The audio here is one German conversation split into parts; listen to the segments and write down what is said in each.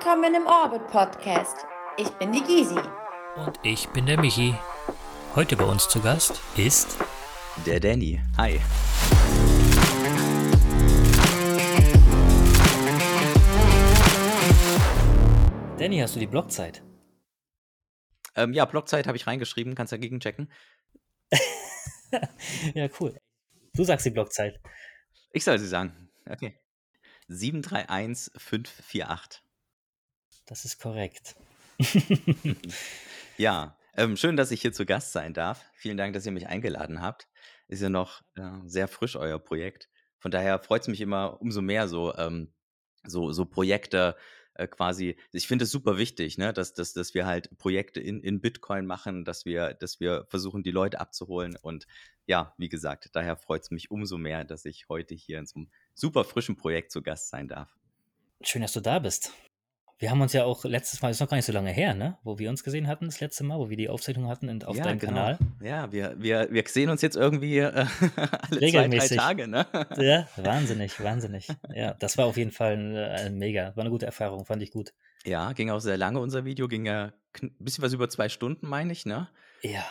Willkommen im Orbit Podcast. Ich bin die Gysi. Und ich bin der Michi. Heute bei uns zu Gast ist der Danny. Hi. Danny, hast du die Blockzeit? Ähm, ja, Blockzeit habe ich reingeschrieben, kannst dagegen checken. ja, cool. Du sagst die Blockzeit. Ich soll sie sagen. Okay. 731548. Das ist korrekt. ja, ähm, schön, dass ich hier zu Gast sein darf. Vielen Dank, dass ihr mich eingeladen habt. Ist ja noch äh, sehr frisch, euer Projekt. Von daher freut es mich immer umso mehr, so, ähm, so, so Projekte äh, quasi. Ich finde es super wichtig, ne, dass, dass, dass wir halt Projekte in, in Bitcoin machen, dass wir, dass wir versuchen, die Leute abzuholen. Und ja, wie gesagt, daher freut es mich umso mehr, dass ich heute hier in so einem super frischen Projekt zu Gast sein darf. Schön, dass du da bist. Wir haben uns ja auch letztes Mal, ist noch gar nicht so lange her, ne? Wo wir uns gesehen hatten, das letzte Mal, wo wir die Aufzeichnung hatten in, auf ja, deinem genau. Kanal. Ja, wir, wir, wir sehen uns jetzt irgendwie äh, alle Regelmäßig. zwei, drei Tage, ne? Ja, wahnsinnig, wahnsinnig. Ja, das war auf jeden Fall ein, ein mega, war eine gute Erfahrung, fand ich gut. Ja, ging auch sehr lange unser Video, ging ja ein bisschen was über zwei Stunden, meine ich, ne? Ja.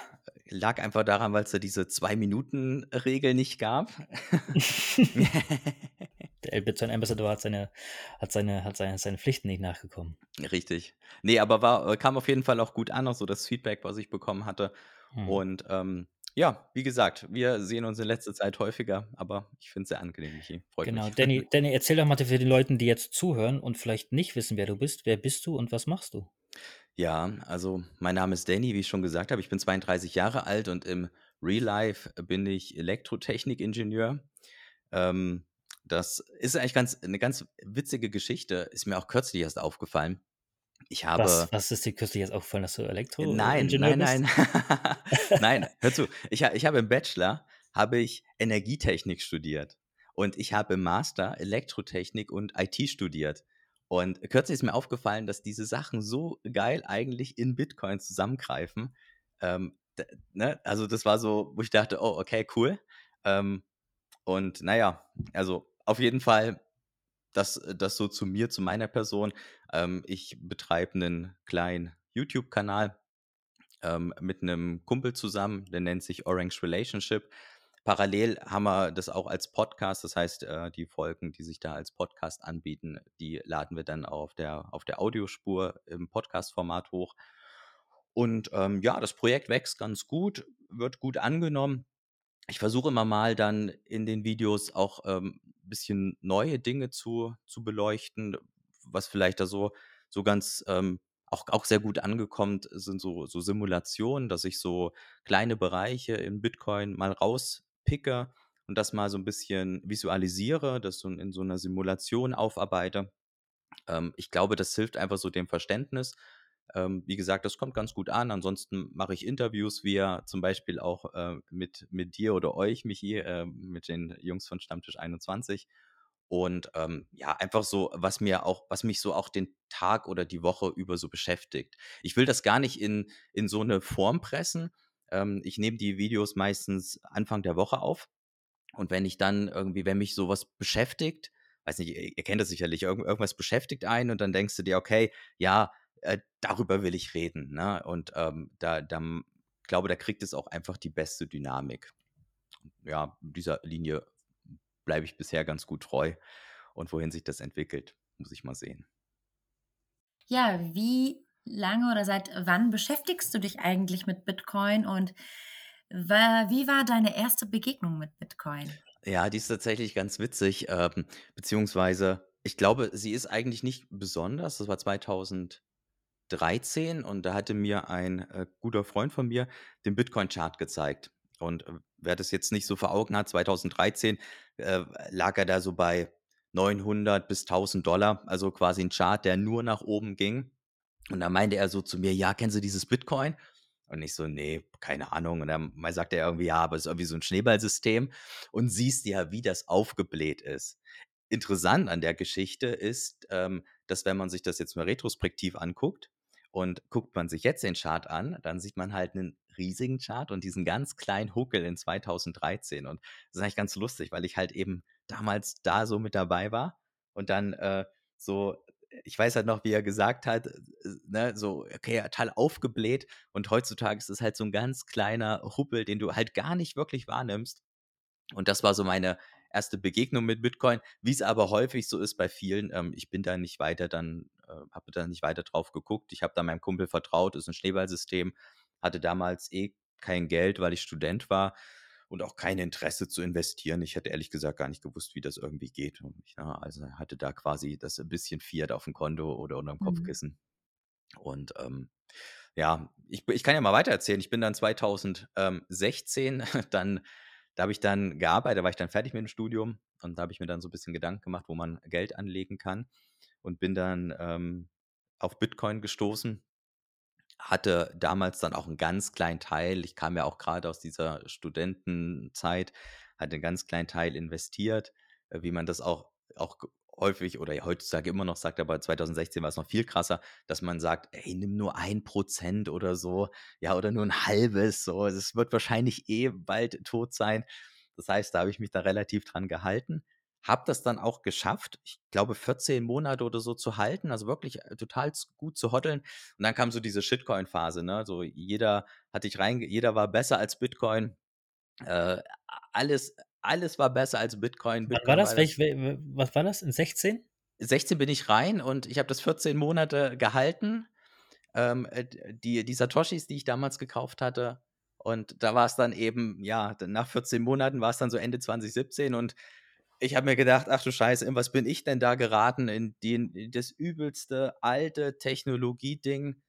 Lag einfach daran, weil es da diese Zwei-Minuten-Regel nicht gab. Der Elbitcoin Ambassador hat seine, hat seine, hat seine, seine Pflichten nicht nachgekommen. Richtig. Nee, aber war, äh, kam auf jeden Fall auch gut an, auch so das Feedback, was ich bekommen hatte. Hm. Und ähm, ja, wie gesagt, wir sehen uns in letzter Zeit häufiger, aber ich finde es sehr angenehm, Michi. Freut genau, mich. Danny, Danny, erzähl doch mal für die Leute, die jetzt zuhören und vielleicht nicht wissen, wer du bist. Wer bist du und was machst du? Ja, also mein Name ist Danny, wie ich schon gesagt habe. Ich bin 32 Jahre alt und im Real Life bin ich Elektrotechnikingenieur. Ähm, das ist eigentlich ganz, eine ganz witzige Geschichte. Ist mir auch kürzlich erst aufgefallen. Ich habe. Was, ist dir kürzlich jetzt aufgefallen, dass du Elektro? Nein, nein, nein. nein, hör zu. Ich, ich habe im Bachelor habe ich Energietechnik studiert und ich habe im Master Elektrotechnik und IT studiert. Und kürzlich ist mir aufgefallen, dass diese Sachen so geil eigentlich in Bitcoin zusammengreifen. Ähm, ne? Also das war so, wo ich dachte, oh, okay, cool. Ähm, und naja, also auf jeden Fall das, das so zu mir, zu meiner Person. Ähm, ich betreibe einen kleinen YouTube-Kanal ähm, mit einem Kumpel zusammen, der nennt sich Orange Relationship. Parallel haben wir das auch als Podcast, das heißt, äh, die Folgen, die sich da als Podcast anbieten, die laden wir dann auf der, auf der Audiospur im Podcast-Format hoch. Und ähm, ja, das Projekt wächst ganz gut, wird gut angenommen ich versuche immer mal dann in den Videos auch ähm, ein bisschen neue Dinge zu, zu beleuchten, was vielleicht da so, so ganz ähm, auch, auch sehr gut angekommen sind so, so Simulationen, dass ich so kleine Bereiche in Bitcoin mal rauspicke und das mal so ein bisschen visualisiere, das so in so einer Simulation aufarbeite. Ähm, ich glaube, das hilft einfach so dem Verständnis ähm, wie gesagt, das kommt ganz gut an. Ansonsten mache ich Interviews, wie zum Beispiel auch äh, mit, mit dir oder euch, Michi, äh, mit den Jungs von Stammtisch 21. Und ähm, ja, einfach so, was mir auch, was mich so auch den Tag oder die Woche über so beschäftigt. Ich will das gar nicht in, in so eine Form pressen. Ähm, ich nehme die Videos meistens Anfang der Woche auf. Und wenn ich dann irgendwie, wenn mich sowas beschäftigt, weiß nicht, ihr, kennt das sicherlich, irgendwas beschäftigt einen und dann denkst du dir, okay, ja, äh, darüber will ich reden. Ne? Und ähm, da, da glaube, da kriegt es auch einfach die beste Dynamik. Ja, dieser Linie bleibe ich bisher ganz gut treu. Und wohin sich das entwickelt, muss ich mal sehen. Ja, wie lange oder seit wann beschäftigst du dich eigentlich mit Bitcoin und wie war deine erste Begegnung mit Bitcoin? Ja, die ist tatsächlich ganz witzig, ähm, beziehungsweise ich glaube, sie ist eigentlich nicht besonders. Das war 2000, 13 und da hatte mir ein äh, guter Freund von mir den Bitcoin-Chart gezeigt. Und äh, wer das jetzt nicht so vor Augen hat, 2013 äh, lag er da so bei 900 bis 1000 Dollar, also quasi ein Chart, der nur nach oben ging. Und da meinte er so zu mir, ja, kennst du dieses Bitcoin? Und ich so, nee, keine Ahnung. Und dann sagte er irgendwie, ja, aber es ist irgendwie so ein Schneeballsystem. Und siehst ja, wie das aufgebläht ist. Interessant an der Geschichte ist, ähm, dass wenn man sich das jetzt mal retrospektiv anguckt, und guckt man sich jetzt den Chart an, dann sieht man halt einen riesigen Chart und diesen ganz kleinen Huckel in 2013. Und das ist eigentlich ganz lustig, weil ich halt eben damals da so mit dabei war und dann äh, so, ich weiß halt noch, wie er gesagt hat, äh, ne, so, okay, total aufgebläht und heutzutage ist es halt so ein ganz kleiner Huppel, den du halt gar nicht wirklich wahrnimmst. Und das war so meine erste Begegnung mit Bitcoin, wie es aber häufig so ist bei vielen. Ähm, ich bin da nicht weiter dann, äh, habe da nicht weiter drauf geguckt. Ich habe da meinem Kumpel vertraut, ist ein Schneeballsystem, hatte damals eh kein Geld, weil ich Student war und auch kein Interesse zu investieren. Ich hätte ehrlich gesagt gar nicht gewusst, wie das irgendwie geht. Und ich, na, also hatte da quasi das ein bisschen Fiat auf dem Konto oder unterm Mhm. Kopfkissen. Und ähm, ja, ich, ich kann ja mal weiter erzählen. Ich bin dann 2016 dann, da habe ich dann gearbeitet, da war ich dann fertig mit dem Studium und da habe ich mir dann so ein bisschen Gedanken gemacht, wo man Geld anlegen kann und bin dann ähm, auf Bitcoin gestoßen hatte damals dann auch einen ganz kleinen Teil ich kam ja auch gerade aus dieser Studentenzeit, hatte einen ganz kleinen Teil investiert, äh, wie man das auch auch häufig oder heutzutage immer noch sagt, aber 2016 war es noch viel krasser, dass man sagt: „Ey, nimm nur ein Prozent oder so, ja, oder nur ein halbes, so. Es wird wahrscheinlich eh bald tot sein.“ Das heißt, da habe ich mich da relativ dran gehalten, habe das dann auch geschafft, ich glaube 14 Monate oder so zu halten, also wirklich, äh, total gut zu hoddeln. Und dann kam so diese Shitcoin-Phase, ne? So jeder hat dich reinge jeder war besser als Bitcoin. Äh, alles alles war besser als Bitcoin. Wann war Bitcoin das? war das Welch, wel- wel- was war das? In 16? 16 bin ich rein und ich habe das 14 Monate gehalten. Ähm, äh, die die Satoshis, die ich damals gekauft hatte und da war es dann eben ja, nach 14 Monaten war es dann so Ende 2017 und ich habe mir gedacht: „Ach du Scheiße, in was bin ich denn da geraten? In den in das übelste alte Technologieding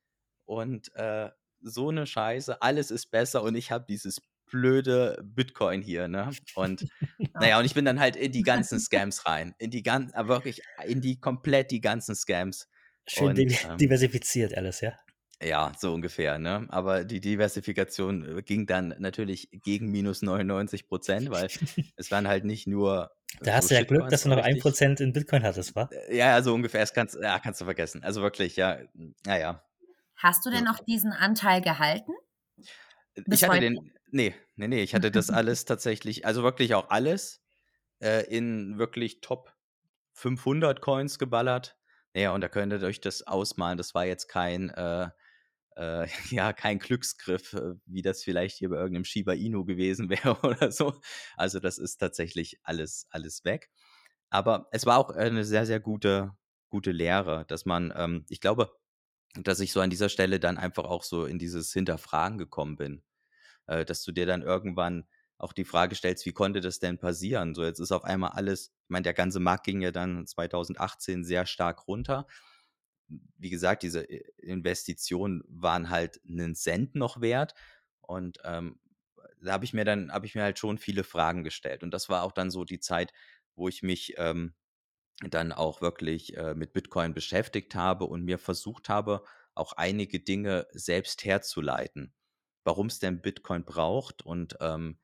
und, äh, so eine Scheiße. Alles ist besser und ich habe dieses blöde Bitcoin hier“, ne? Und na Ja. ja, und ich bin dann halt in die ganzen Scams rein, in die gan aber wirklich in die komplett die ganzen Scams Schön und, ähm diversifiziert alles, ja? ja, so ungefähr, ne? Aber die Diversifikation, äh, ging dann natürlich gegen minus 99% weil es waren halt nicht nur, Da so hast du ja Glück, dass du noch richtig 1% in Bitcoin hattest, wa? ja, ja, so ungefähr, das kannst ja, kannst du vergessen. Also wirklich, ja, hm, na ja. Hast du denn noch diesen Anteil gehalten? Ich Bis hatte heute? den ne, ne, ne, ich hatte das alles tatsächlich also wirklich auch alles, äh, in wirklich Top 500 Coins geballert. Na ja, und da könnt ihr euch das ausmalen. Das war jetzt kein, äh, äh, ja, kein Glücksgriff, äh, wie das vielleicht hier bei irgendeinem Shiba Inu gewesen wäre oder so. Also, das ist tatsächlich alles alles weg. Aber es war auch eine sehr, sehr gute gute Lehre, dass man ähm, ich glaube, dass ich so an dieser Stelle dann einfach auch so in dieses Hinterfragen gekommen bin äh, dass du dir dann irgendwann auch die Frage stellst, wie konnte das denn passieren? So, jetzt ist auf einmal alles, ich meine, der ganze Markt ging ja dann 2018 sehr stark runter. Wie gesagt, diese Investitionen waren halt einen Cent noch wert. Und ähm, da habe ich mir dann, habe ich mir halt schon viele Fragen gestellt. Und das war auch dann so die Zeit, wo ich mich ähm, dann auch wirklich äh, mit Bitcoin beschäftigt habe und mir versucht habe, auch einige Dinge selbst herzuleiten. Warum es denn Bitcoin braucht und ähm,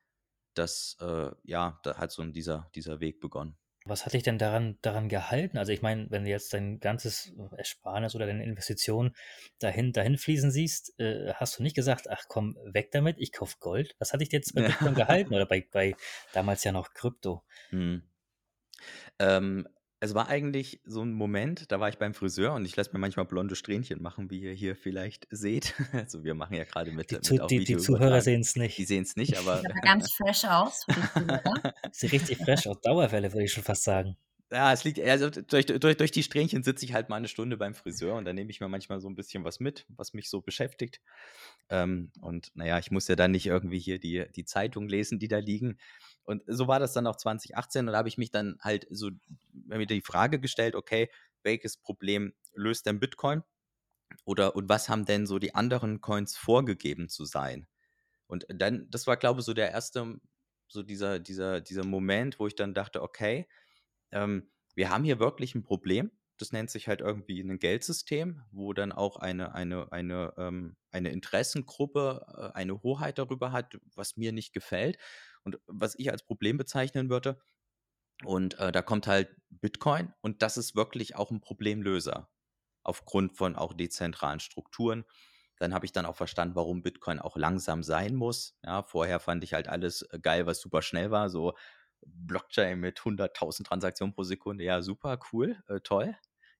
das, äh, ja, da hat so dieser, dieser Weg begonnen. Was hat dich denn daran, daran gehalten? Also ich meine, wenn du jetzt dein ganzes Ersparnis oder deine Investitionen dahin, dahin fließen siehst, äh, hast du nicht gesagt, ach komm, weg damit, ich kauf Gold. Was hat dich jetzt bei Bitcoin gehalten oder bei, bei damals ja noch Krypto? Hm. Ähm, es war eigentlich so ein Moment, da war ich beim Friseur und ich lasse mir manchmal blonde Strähnchen machen, wie ihr hier vielleicht seht. Also, wir machen ja gerade mit Die, mit Zu, auch die, die Zuhörer sehen es Die nicht. sehen es nicht, aber Sieht aber ganz fresh aus die. Sieht richtig fresh aus. Dauerwelle, würde ich schon fast sagen. Ja, es liegt also durch durch durch die Strähnchen sitze ich halt mal eine Stunde beim Friseur und dann nehme ich mir manchmal so ein bisschen was mit, was mich so beschäftigt. Ähm, und na ja, ich muss ja dann nicht irgendwie hier die die Zeitung lesen, die da liegen. Und so war das dann auch 2018 und da habe ich mich dann halt so mir die Frage gestellt: „Okay, welches Problem löst denn Bitcoin oder und was haben denn so die anderen Coins vorgegeben zu sein?“ Und dann das war, glaube ich, so der erste so dieser dieser dieser Moment, wo ich dann dachte: „Okay, ähm, wir haben hier wirklich ein Problem. Das nennt sich halt irgendwie ein Geldsystem, wo dann auch eine eine eine, ähm eine Interessengruppe, äh, eine Hoheit darüber hat, was mir nicht gefällt und was ich als Problem bezeichnen würde. Und, äh, da kommt halt Bitcoin und das ist wirklich auch ein Problemlöser aufgrund von auch dezentralen Strukturen. Dann habe ich dann auch verstanden, warum Bitcoin auch langsam sein muss. Ja, vorher fand ich halt alles, äh, geil, was super schnell war, so Blockchain mit 100.000 Transaktionen pro Sekunde. Ja, super, cool, äh, toll.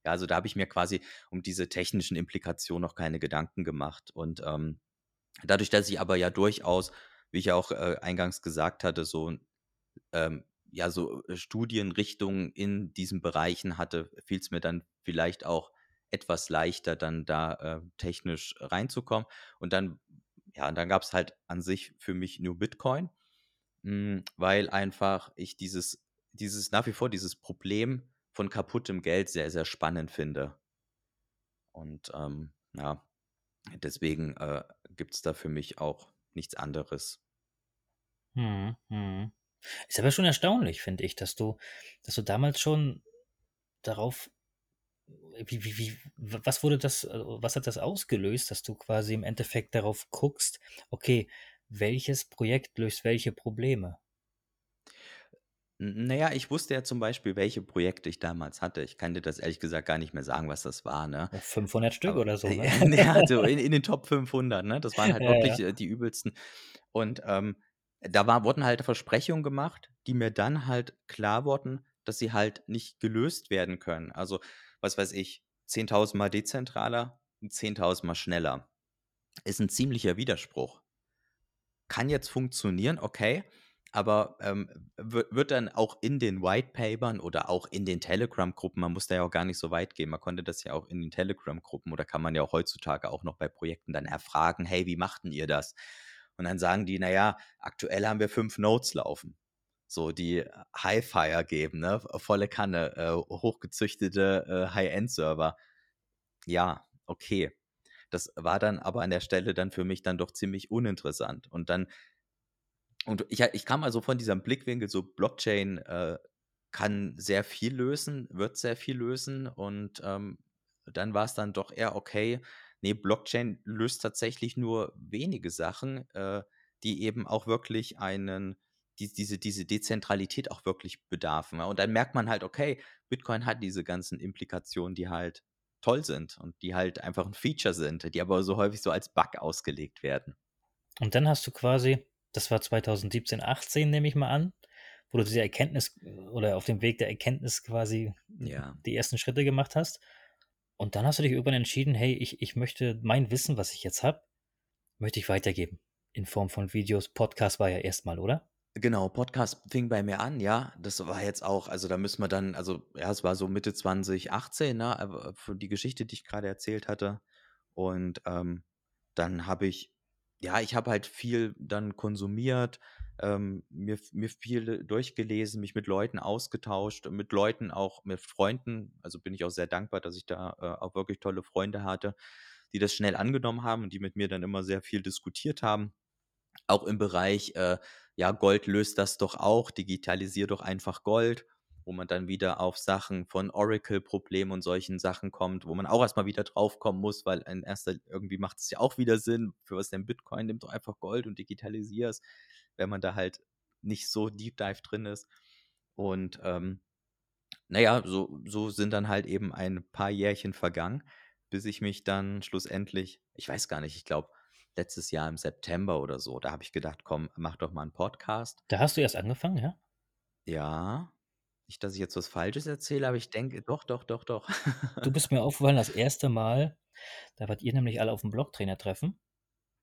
Ja, also da habe ich mir quasi um diese technischen Implikationen noch keine Gedanken gemacht. Und ähm, dadurch, dass ich aber ja durchaus, wie ich ja auch äh, eingangs gesagt hatte, so ähm, ja, so äh, Studienrichtungen in diesen Bereichen hatte, fiel es mir dann vielleicht auch etwas leichter, dann da äh, technisch reinzukommen. Und dann, ja, dann gab es halt an sich für mich nur Bitcoin, mh, hm, weil einfach ich dieses, dieses nach wie vor dieses Problem von kaputtem Geld sehr, sehr spannend finde. Und ähm, ja, deswegen äh, gibt es da für mich auch nichts anderes. Hm, hm. Ist aber schon erstaunlich, finde ich, dass du, dass du damals schon darauf, wie, wie, wie, was wurde das, also was hat das ausgelöst, dass du quasi im Endeffekt darauf guckst, okay, welches Projekt löst welche Probleme? naja, ich wusste ja zum Beispiel, welche Projekte ich damals hatte. Ich kann dir das ehrlich gesagt gar nicht mehr sagen, was das war, ne? 500 Stück Aber, oder so, ne? ja, so in, in den Top 500, ne? Das waren halt Ja, wirklich ja. äh, die übelsten. Und ähm, da war, wurden halt Versprechungen gemacht, die mir dann halt klar wurden, dass sie halt nicht gelöst werden können. Also, was weiß ich, 10.000 Mal dezentraler, 10.000 Mal schneller. Ist ein ziemlicher Widerspruch. Kann jetzt funktionieren, okay, aber ähm, wird, dann auch in den White Papern oder auch in den Telegram-Gruppen, man muss da ja auch gar nicht so weit gehen, man konnte das ja auch in den Telegram-Gruppen oder kann man ja auch heutzutage auch noch bei Projekten dann erfragen, hey, wie machten ihr das? Und dann sagen die, naja, aktuell haben wir fünf Nodes laufen. So, die High-Fire geben, ne? Volle Kanne, äh, hochgezüchtete äh, High-End-Server. Ja, okay. Das war dann aber an der Stelle dann für mich dann doch ziemlich uninteressant. Und dann, und ich, ich kam also von diesem Blickwinkel, so Blockchain äh, kann sehr viel lösen, wird sehr viel lösen. Und ähm, dann war es dann doch eher okay, nee, Blockchain löst tatsächlich nur wenige Sachen, äh, die eben auch wirklich einen, die, diese, diese Dezentralität auch wirklich bedarfen. Ja? Und dann merkt man halt, okay, Bitcoin hat diese ganzen Implikationen, die halt toll sind und die halt einfach ein Feature sind, die aber so häufig so als Bug ausgelegt werden. Und dann hast du quasi, das war 2017, 18, nehme ich mal an, wo du diese Erkenntnis oder auf dem Weg der Erkenntnis quasi Ja. die ersten Schritte gemacht hast. Und dann hast du dich irgendwann entschieden, hey, ich, ich möchte mein Wissen, was ich jetzt habe, möchte ich weitergeben. In Form von Videos. Podcast war ja erstmal, oder? Genau, Podcast fing bei mir an, ja. Das war jetzt auch, also da müssen wir dann, also ja, es war so Mitte 2018, ne, aber für die Geschichte, die ich gerade erzählt hatte. Und ähm, dann habe ich, ja, ich habe halt viel dann konsumiert, ähm, mir, mir viel durchgelesen, mich mit Leuten ausgetauscht, mit Leuten auch, mit Freunden. Also bin ich auch sehr dankbar, dass ich da äh, auch wirklich tolle Freunde hatte, die das schnell angenommen haben und die mit mir dann immer sehr viel diskutiert haben. Auch im Bereich, äh, ja, Gold löst das doch auch, digitalisier doch einfach Gold, wo man dann wieder auf Sachen von Oracle-Problemen und solchen Sachen kommt, wo man auch erstmal wieder draufkommen muss, weil in erster irgendwie macht es ja auch wieder Sinn, für was denn Bitcoin, nimm doch einfach Gold und digitalisier es, wenn man da halt nicht so Deep Dive drin ist. Und ähm, naja, so, so sind dann halt eben ein paar Jährchen vergangen, bis ich mich dann schlussendlich, ich weiß gar nicht, ich glaube, letztes Jahr im September oder so, da habe ich gedacht, komm, mach doch mal einen Podcast. Da hast du erst angefangen, ja? Ja, nicht, dass ich jetzt was Falsches erzähle, aber ich denke, doch, doch, doch, doch. Du bist mir aufgefallen, das erste Mal, da wart ihr nämlich alle auf dem Blocktrainer-Treffen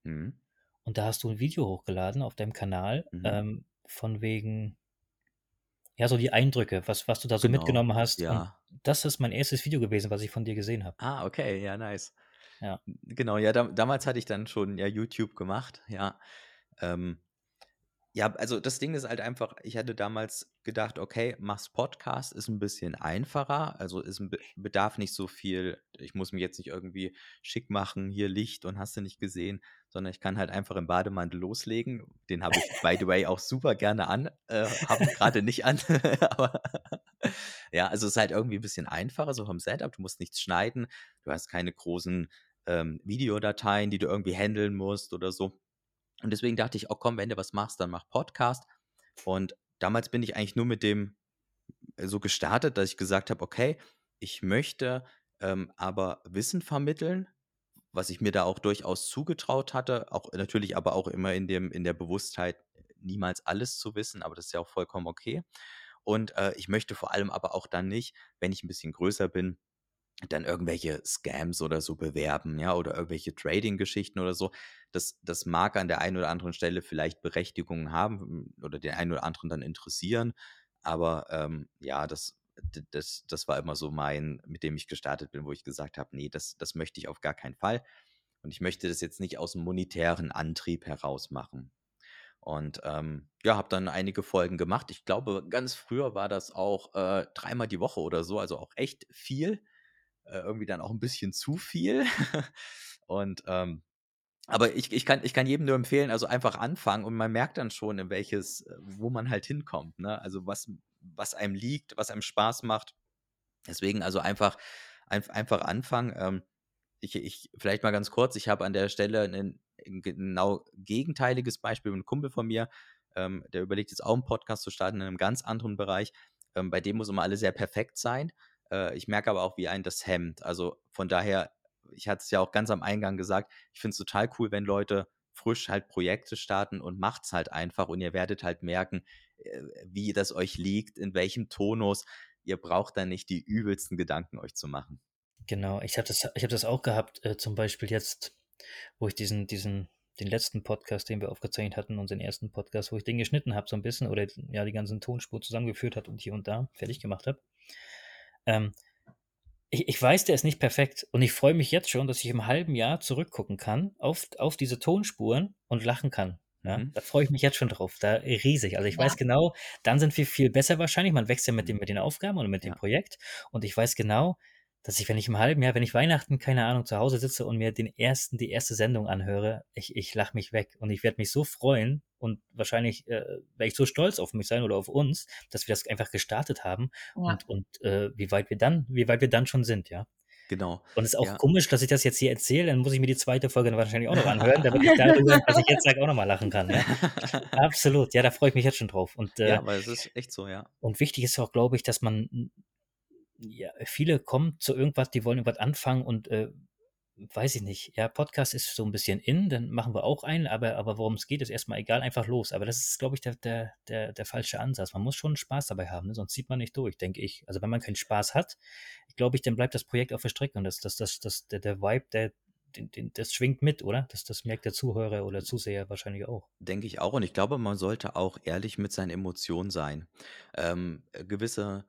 Hm, und da hast du ein Video hochgeladen auf deinem Kanal, mhm. ähm, von wegen, ja, so die Eindrücke, was, was du da so Genau, mitgenommen hast. Und ja. das ist mein erstes Video gewesen, was ich von dir gesehen habe. Ah, okay, ja, nice. Ja. Genau, ja, dam damals hatte ich dann schon ja YouTube gemacht, ja. Ähm, ja, also das Ding ist halt einfach, ich hatte damals gedacht, okay, mach's Podcast, ist ein bisschen einfacher, also ist Be bedarf nicht so viel, ich muss mich jetzt nicht irgendwie schick machen, hier Licht und hast du nicht gesehen, sondern ich kann halt einfach im Bademantel loslegen. Den habe ich, by the way, auch super gerne an, äh, habe gerade nicht an, aber ja, also es ist halt irgendwie ein bisschen einfacher, so vom Setup, du musst nichts schneiden, du hast keine großen ähm, Videodateien, die du irgendwie handeln musst oder so. Und deswegen dachte ich, oh komm, wenn du was machst, dann mach Podcast. Und damals bin ich eigentlich nur mit dem äh, so gestartet, dass ich gesagt habe, okay, ich möchte ähm, aber Wissen vermitteln, was ich mir da auch durchaus zugetraut hatte, auch natürlich aber auch immer in dem in der Bewusstheit niemals alles zu wissen, aber das ist ja auch vollkommen okay. Und äh, ich möchte vor allem aber auch dann nicht, wenn ich ein bisschen größer bin, dann irgendwelche Scams oder so bewerben, ja, oder irgendwelche Trading-Geschichten oder so. Das, das mag an der einen oder anderen Stelle vielleicht Berechtigungen haben oder den einen oder anderen dann interessieren, aber ähm, ja, das, das, das war immer so mein, mit dem ich gestartet bin, wo ich gesagt habe, nee, das, das möchte ich auf gar keinen Fall. Und ich möchte das jetzt nicht aus dem monetären Antrieb heraus machen. Und ähm, ja, habe dann einige Folgen gemacht. Ich glaube, ganz früher war das auch äh, dreimal die Woche oder so, also auch echt viel. Äh, irgendwie dann auch ein bisschen zu viel. und ähm, aber ich, ich, kann, ich kann jedem nur empfehlen, also einfach anfangen und man merkt dann schon, in welches, äh, wo man halt hinkommt. Ne? Also was, was einem liegt, was einem Spaß macht. Deswegen also einfach, ein, einfach anfangen. Ähm, ich, ich, vielleicht mal ganz kurz, ich habe an der Stelle ein, ein genau gegenteiliges Beispiel, ein Kumpel von mir, ähm, der überlegt jetzt auch einen Podcast zu starten in einem ganz anderen Bereich. Ähm, bei dem muss immer alles sehr perfekt sein. Äh, ich merke aber auch, wie ein das hemmt. Also von daher, ich hatte es ja auch ganz am Eingang gesagt, ich finde es total cool, wenn Leute frisch halt Projekte starten und macht es halt einfach und ihr werdet halt merken, äh, wie das euch liegt, in welchem Tonus. Ihr braucht da nicht die übelsten Gedanken euch zu machen. Genau, ich habe das, hab das auch gehabt, äh, zum Beispiel jetzt, wo ich diesen, diesen, den letzten Podcast, den wir aufgezeichnet hatten, unseren ersten Podcast, wo ich den geschnitten habe, so ein bisschen, oder ja, die ganzen Tonspuren zusammengeführt hat und hier und da fertig gemacht habe. Ähm, ich, ich weiß, der ist nicht perfekt und ich freue mich jetzt schon, dass ich im halben Jahr zurückgucken kann auf, auf diese Tonspuren und lachen kann. Ja, mhm. Da freue ich mich jetzt schon drauf. Da riesig. Also ich ja. weiß genau, dann sind wir viel besser wahrscheinlich. Man wächst ja mit, dem, mit den Aufgaben oder mit ja. dem Projekt. Und ich weiß genau, dass ich, wenn ich im halben Jahr, wenn ich Weihnachten, keine Ahnung, zu Hause sitze und mir den ersten, die erste Sendung anhöre, ich, ich lache mich weg und ich werde mich so freuen und wahrscheinlich äh, werde ich so stolz auf mich sein oder auf uns, dass wir das einfach gestartet haben ja. und, und äh, wie weit wir dann, wie weit wir dann schon sind, ja. Genau. Und es ist auch ja. komisch, dass ich das jetzt hier erzähle, dann muss ich mir die zweite Folge dann wahrscheinlich auch noch anhören, damit ich darüber, was ich jetzt sage, auch nochmal lachen kann. Ja? Absolut, ja, da freue ich mich jetzt schon drauf. Und, äh, ja, weil es ist echt so, ja. Und wichtig ist auch, glaube ich, dass man ja, viele kommen zu irgendwas, die wollen irgendwas anfangen und äh, weiß ich nicht. Ja, Podcast ist so ein bisschen in, dann machen wir auch einen, aber, aber worum es geht, ist erstmal egal, einfach los. Aber das ist, glaube ich, der, der, der, der falsche Ansatz. Man muss schon Spaß dabei haben, ne? sonst zieht man nicht durch, denke ich. Also wenn man keinen Spaß hat, glaube ich, dann bleibt das Projekt auf der Strecke und das, das, das, das, der, der Vibe, der, den, den, das schwingt mit, oder? Das, das merkt der Zuhörer oder Zuseher wahrscheinlich auch. Denke ich auch. Und ich glaube, man sollte auch ehrlich mit seinen Emotionen sein. Ähm, gewisse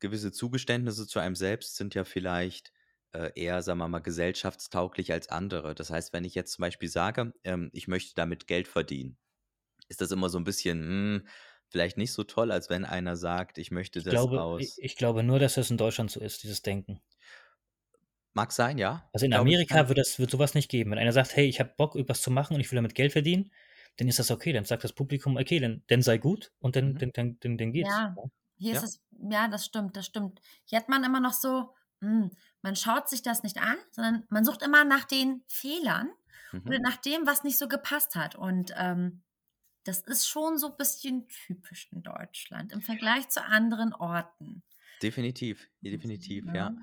gewisse Zugeständnisse zu einem selbst sind ja vielleicht äh, eher, sagen wir mal, gesellschaftstauglich als andere. Das heißt, wenn ich jetzt zum Beispiel sage, ähm, ich möchte damit Geld verdienen, ist das immer so ein bisschen, hm, vielleicht nicht so toll, als wenn einer sagt, ich möchte ich das glaube, aus. Ich, ich, glaube nur, dass das in Deutschland so ist, dieses Denken. Mag sein, ja. Also in Amerika wird es wird sowas nicht geben. Wenn einer sagt, hey, ich habe Bock, irgendwas zu machen und ich will damit Geld verdienen, dann ist das okay. Dann sagt das Publikum, okay, dann, dann sei gut und dann, mhm. dann, dann, dann, dann geht's. Ja. Hier ja. ist es, ja, das stimmt, das stimmt. Hier hat man immer noch so, mh, hm, man schaut sich das nicht an, sondern man sucht immer nach den Fehlern mhm. oder nach dem, was nicht so gepasst hat. Und ähm, das ist schon so ein bisschen typisch in Deutschland im Vergleich zu anderen Orten. Definitiv, definitiv, ja. ja.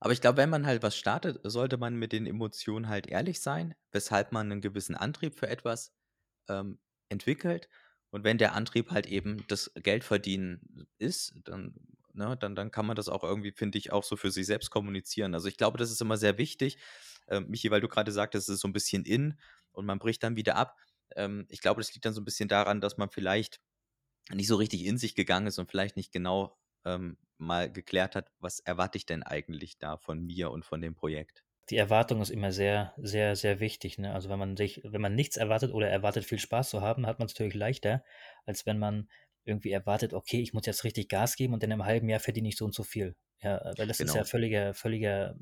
Aber ich glaube, wenn man halt was startet, sollte man mit den Emotionen halt ehrlich sein, weshalb man einen gewissen Antrieb für etwas ähm, entwickelt und wenn der Antrieb halt eben das Geldverdienen ist, dann, ne, dann, dann kann man das auch irgendwie, finde ich, auch so für sich selbst kommunizieren. Also ich glaube, das ist immer sehr wichtig. Ähm, Michi, weil du gerade sagtest, es ist so ein bisschen in und man bricht dann wieder ab. Ähm, ich glaube, das liegt dann so ein bisschen daran, dass man vielleicht nicht so richtig in sich gegangen ist und vielleicht nicht genau ähm, mal geklärt hat, was erwarte ich denn eigentlich da von mir und von dem Projekt die Erwartung ist immer sehr, sehr, sehr wichtig. Ne? Also wenn man sich, wenn man nichts erwartet oder erwartet, viel Spaß zu haben, hat man es natürlich leichter, als wenn man irgendwie erwartet, okay, ich muss jetzt richtig Gas geben und in einem halben Jahr verdiene ich so und so viel. Ja, weil das genau. ist ja völliger, völliger,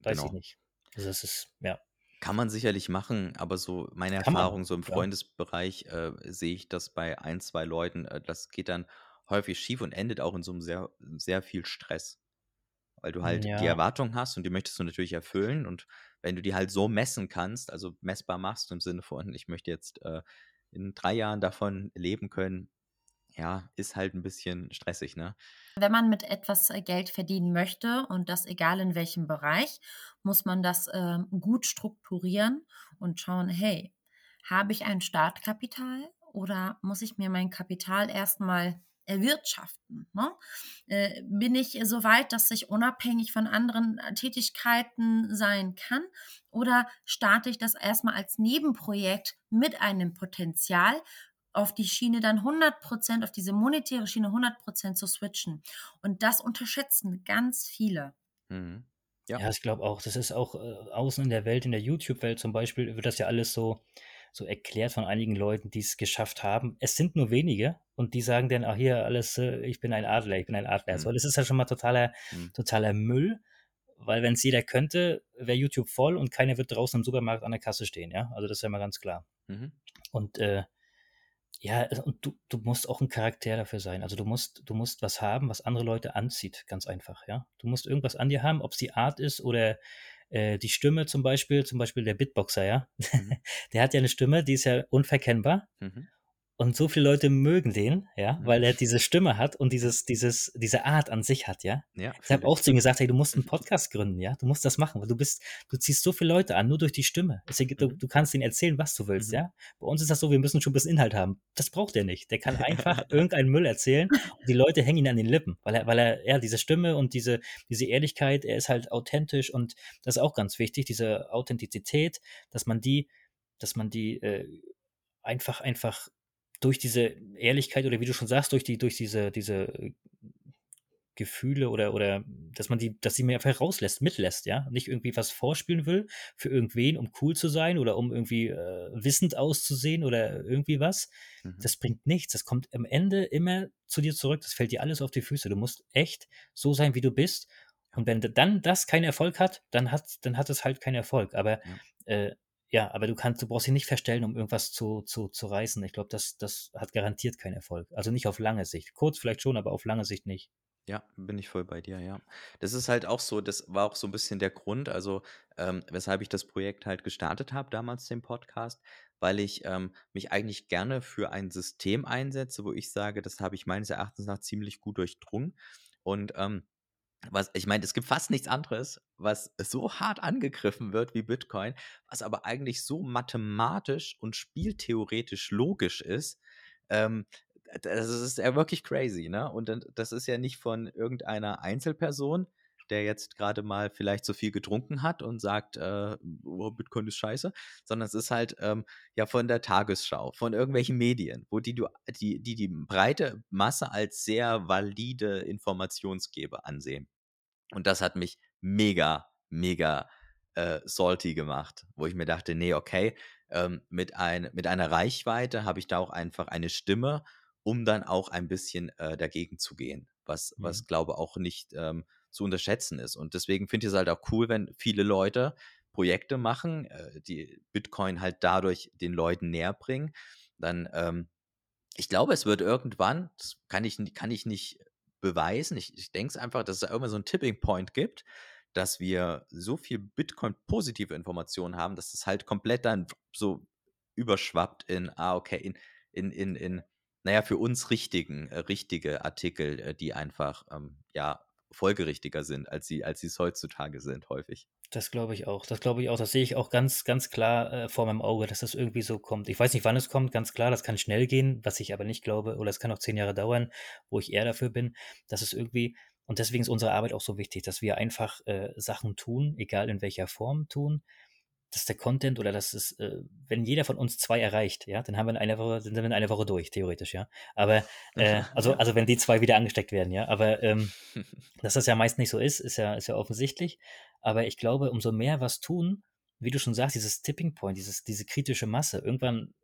weiß genau. ich nicht. Also das ist, ja. Kann man sicherlich machen, aber so meine Kann Erfahrung, man. so im Freundesbereich äh, sehe ich das bei ein, zwei Leuten, äh, das geht dann häufig schief und endet auch in so einem sehr, sehr viel Stress weil du halt ja. die Erwartung hast und die möchtest du natürlich erfüllen. Und wenn du die halt so messen kannst, also messbar machst im Sinne von, ich möchte jetzt äh, in drei Jahren davon leben können, ja, ist halt ein bisschen stressig, ne? Wenn man mit etwas äh, Geld verdienen möchte und das egal in welchem Bereich, muss man das äh, gut strukturieren und schauen, hey, habe ich ein Startkapital oder muss ich mir mein Kapital erstmal erwirtschaften? Ne? Äh, bin ich so weit, dass ich unabhängig von anderen äh, Tätigkeiten sein kann? Oder starte ich das erstmal als Nebenprojekt mit einem Potenzial, auf die Schiene dann 100 Prozent, auf diese monetäre Schiene 100 Prozent zu switchen? Und das unterschätzen ganz viele. Mhm. Ja. ja, ich glaube auch, das ist auch äh, außen in der Welt, in der YouTube-Welt zum Beispiel, wird das ja alles so, so erklärt von einigen Leuten, die es geschafft haben. Es sind nur wenige und die sagen dann, ach hier, alles, ich bin ein Adler, ich bin ein Adler. Mhm. So, das ist ja schon mal totaler, mhm. totaler Müll, weil wenn es jeder könnte, wäre YouTube voll und keiner wird draußen im Supermarkt an der Kasse stehen, ja. Also das ist ja mal ganz klar. Mhm. Und äh, ja, also, und du, du musst auch ein Charakter dafür sein. Also du musst, du musst was haben, was andere Leute anzieht, ganz einfach, ja. Du musst irgendwas an dir haben, ob es die Art ist oder äh, die Stimme zum Beispiel, zum Beispiel der Bitboxer, ja. Mhm. der hat ja eine Stimme, die ist ja unverkennbar. Mhm. Und so viele Leute mögen den, ja, mhm. weil er diese Stimme hat und dieses, dieses, diese Art an sich hat, ja. ja ich habe auch zu ihm gesagt, hey, du musst einen Podcast gründen, ja. Du musst das machen, weil du bist, du ziehst so viele Leute an, nur durch die Stimme. Du, mhm. du kannst ihnen erzählen, was du willst, mhm. ja. Bei uns ist das so, wir müssen schon ein bisschen Inhalt haben. Das braucht er nicht. Der kann einfach irgendeinen Müll erzählen und die Leute hängen ihn an den Lippen, weil er, weil er, ja, diese Stimme und diese, diese Ehrlichkeit, er ist halt authentisch und das ist auch ganz wichtig, diese Authentizität, dass man die, dass man die äh, einfach, einfach durch diese Ehrlichkeit oder wie du schon sagst, durch die, durch diese, diese äh, Gefühle oder, oder dass man die, dass sie mir einfach rauslässt, mitlässt, ja. Nicht irgendwie was vorspielen will für irgendwen, um cool zu sein oder um irgendwie äh, wissend auszusehen oder irgendwie was. Mhm. Das bringt nichts. Das kommt am Ende immer zu dir zurück. Das fällt dir alles auf die Füße. Du musst echt so sein, wie du bist. Und wenn dann das keinen Erfolg hat, dann hat, dann hat es halt keinen Erfolg. Aber ja. äh, ja, aber du kannst, du brauchst dich nicht verstellen, um irgendwas zu, zu, zu reißen. Ich glaube, das, das hat garantiert keinen Erfolg. Also nicht auf lange Sicht. Kurz vielleicht schon, aber auf lange Sicht nicht. Ja, bin ich voll bei dir, ja. Das ist halt auch so, das war auch so ein bisschen der Grund, also ähm, weshalb ich das Projekt halt gestartet habe, damals den Podcast, weil ich ähm, mich eigentlich gerne für ein System einsetze, wo ich sage, das habe ich meines Erachtens nach ziemlich gut durchdrungen. Und ähm, was, ich meine, es gibt fast nichts anderes, was so hart angegriffen wird wie Bitcoin, was aber eigentlich so mathematisch und spieltheoretisch logisch ist. Ähm, das ist ja wirklich crazy, ne? Und das ist ja nicht von irgendeiner Einzelperson, der jetzt gerade mal vielleicht so viel getrunken hat und sagt, äh, oh, Bitcoin ist scheiße, sondern es ist halt ähm, ja von der Tagesschau, von irgendwelchen Medien, wo die, die, die die breite Masse als sehr valide Informationsgeber ansehen. Und das hat mich mega, mega äh, salty gemacht, wo ich mir dachte, nee, okay, ähm, mit, ein, mit einer Reichweite habe ich da auch einfach eine Stimme, um dann auch ein bisschen äh, dagegen zu gehen, was, mhm. was glaube auch nicht ähm, zu unterschätzen ist. Und deswegen finde ich es halt auch cool, wenn viele Leute Projekte machen, äh, die Bitcoin halt dadurch den Leuten näher bringen. Dann, ähm, ich glaube, es wird irgendwann, das kann ich, kann ich nicht beweisen. Ich, ich denke es einfach, dass es da irgendwann so einen Tipping Point gibt, dass wir so viel Bitcoin-positive Informationen haben, dass es halt komplett dann so überschwappt in, ah, okay, in, in, in, in naja, für uns richtigen, äh, richtige Artikel, äh, die einfach, ähm, ja, folgerichtiger sind, als sie, als sie es heutzutage sind, häufig. Das glaube ich auch. Das glaube ich auch. Das sehe ich auch ganz, ganz klar äh, vor meinem Auge, dass das irgendwie so kommt. Ich weiß nicht, wann es kommt, ganz klar. Das kann schnell gehen, was ich aber nicht glaube, oder es kann auch zehn Jahre dauern, wo ich eher dafür bin, dass es irgendwie, und deswegen ist unsere Arbeit auch so wichtig, dass wir einfach äh, Sachen tun, egal in welcher Form tun, dass der Content oder dass es, äh, wenn jeder von uns zwei erreicht, ja, dann haben wir in einer Woche, sind wir in einer Woche durch, theoretisch, ja. Aber, äh, also, also wenn die zwei wieder angesteckt werden, ja. Aber ähm, dass das ja meist nicht so ist, ist ja, ist ja offensichtlich. Aber ich glaube, umso mehr was tun, wie du schon sagst, dieses Tipping Point, dieses, diese kritische Masse, irgendwann,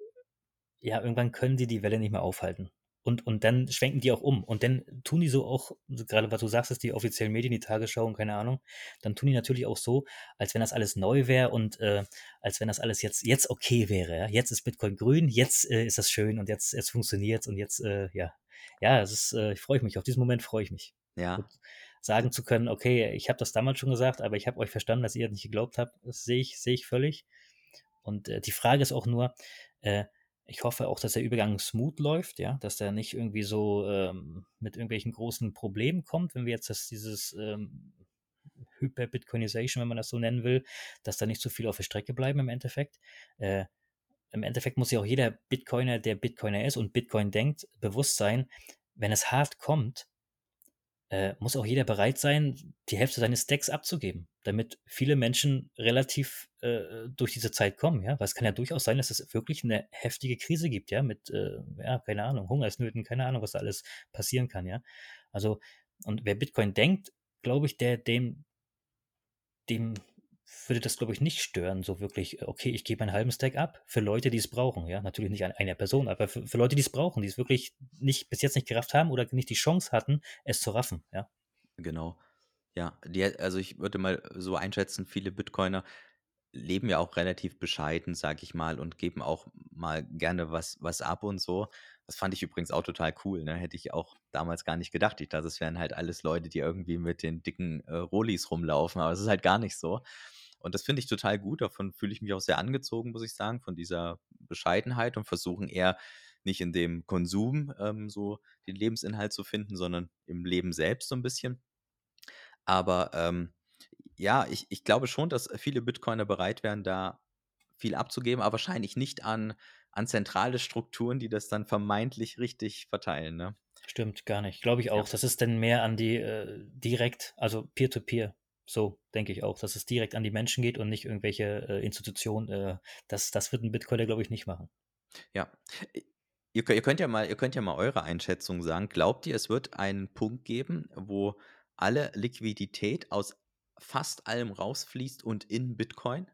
ja, irgendwann können die die Welle nicht mehr aufhalten. Und, und dann schwenken die auch um. Und dann tun die so auch, gerade was du sagst, ist die offiziellen Medien, die Tagesschau und keine Ahnung, dann tun die natürlich auch so, als wenn das alles neu wäre und äh, als wenn das alles jetzt, jetzt okay wäre. Ja? Jetzt ist Bitcoin grün, jetzt äh, ist das schön und jetzt, jetzt funktioniert und jetzt, äh, ja. Ja, es ist, äh, ich freue mich, auf diesen Moment freue ich mich. Ja. Und sagen zu können, okay, ich habe das damals schon gesagt, aber ich habe euch verstanden, dass ihr nicht geglaubt habt, das sehe ich, sehe ich völlig. Und äh, die Frage ist auch nur, äh, ich hoffe auch, dass der Übergang smooth läuft, ja, dass der nicht irgendwie so ähm, mit irgendwelchen großen Problemen kommt, wenn wir jetzt das, dieses ähm, Hyper-Bitcoinization, wenn man das so nennen will, dass da nicht so viel auf der Strecke bleiben im Endeffekt. Äh, Im Endeffekt muss ja auch jeder Bitcoiner, der Bitcoiner ist und Bitcoin denkt, bewusst sein, wenn es hart kommt, äh, muss auch jeder bereit sein, die Hälfte seines Stacks abzugeben, damit viele Menschen relativ äh, durch diese Zeit kommen, ja. Weil es kann ja durchaus sein, dass es wirklich eine heftige Krise gibt, ja, mit, äh, ja, keine Ahnung, Hungersnöten, keine Ahnung, was da alles passieren kann, ja. Also, und wer Bitcoin denkt, glaube ich, der dem, dem würde das, glaube ich, nicht stören, so wirklich, okay, ich gebe einen halben Stack ab für Leute, die es brauchen, ja, natürlich nicht an einer Person, aber für, für Leute, die es brauchen, die es wirklich nicht, bis jetzt nicht gerafft haben oder nicht die Chance hatten, es zu raffen, ja. Genau. Ja, die, also ich würde mal so einschätzen, viele Bitcoiner leben ja auch relativ bescheiden, sag ich mal, und geben auch mal gerne was, was ab und so. Das fand ich übrigens auch total cool. Ne? Hätte ich auch damals gar nicht gedacht. Ich dachte, es wären halt alles Leute, die irgendwie mit den dicken äh, Rollis rumlaufen, aber es ist halt gar nicht so. Und das finde ich total gut. Davon fühle ich mich auch sehr angezogen, muss ich sagen, von dieser Bescheidenheit und versuchen eher nicht in dem Konsum ähm, so den Lebensinhalt zu finden, sondern im Leben selbst so ein bisschen. Aber ähm, ja, ich, ich glaube schon, dass viele Bitcoiner bereit wären, da viel abzugeben, aber wahrscheinlich nicht an, an zentrale Strukturen, die das dann vermeintlich richtig verteilen. Ne? Stimmt, gar nicht. Glaube ich auch. Ja. Das ist dann mehr an die äh, direkt, also Peer-to-Peer. -Peer. So denke ich auch, dass es direkt an die Menschen geht und nicht irgendwelche äh, Institutionen. Äh, das, das wird ein Bitcoiner, glaube ich, nicht machen. Ja. Ihr, ihr, könnt ja mal, ihr könnt ja mal eure Einschätzung sagen. Glaubt ihr, es wird einen Punkt geben, wo alle Liquidität aus fast allem rausfließt und in Bitcoin?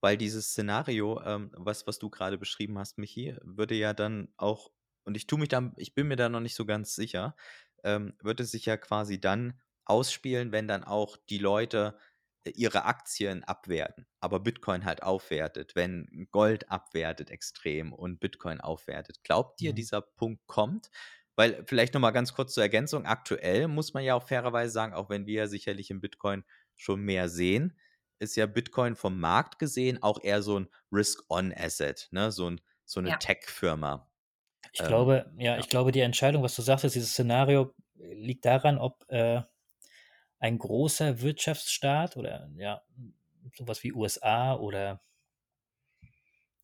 Weil dieses Szenario, ähm, was, was du gerade beschrieben hast, Michi, würde ja dann auch, und ich tue mich da, ich bin mir da noch nicht so ganz sicher, ähm, würde sich ja quasi dann ausspielen, wenn dann auch die Leute äh, ihre Aktien abwerten, aber Bitcoin halt aufwertet, wenn Gold abwertet extrem und Bitcoin aufwertet. Glaubt ihr, mhm. dieser Punkt kommt? Weil vielleicht nochmal ganz kurz zur Ergänzung, aktuell muss man ja auch fairerweise sagen, auch wenn wir sicherlich im Bitcoin schon mehr sehen, ist ja Bitcoin vom Markt gesehen auch eher so ein Risk-on-Asset, ne? so, ein, so eine ja. Tech-Firma. Ich ähm, glaube, ja, ja, ich glaube, die Entscheidung, was du sagst, dieses Szenario liegt daran, ob äh, ein großer Wirtschaftsstaat oder ja, sowas wie USA oder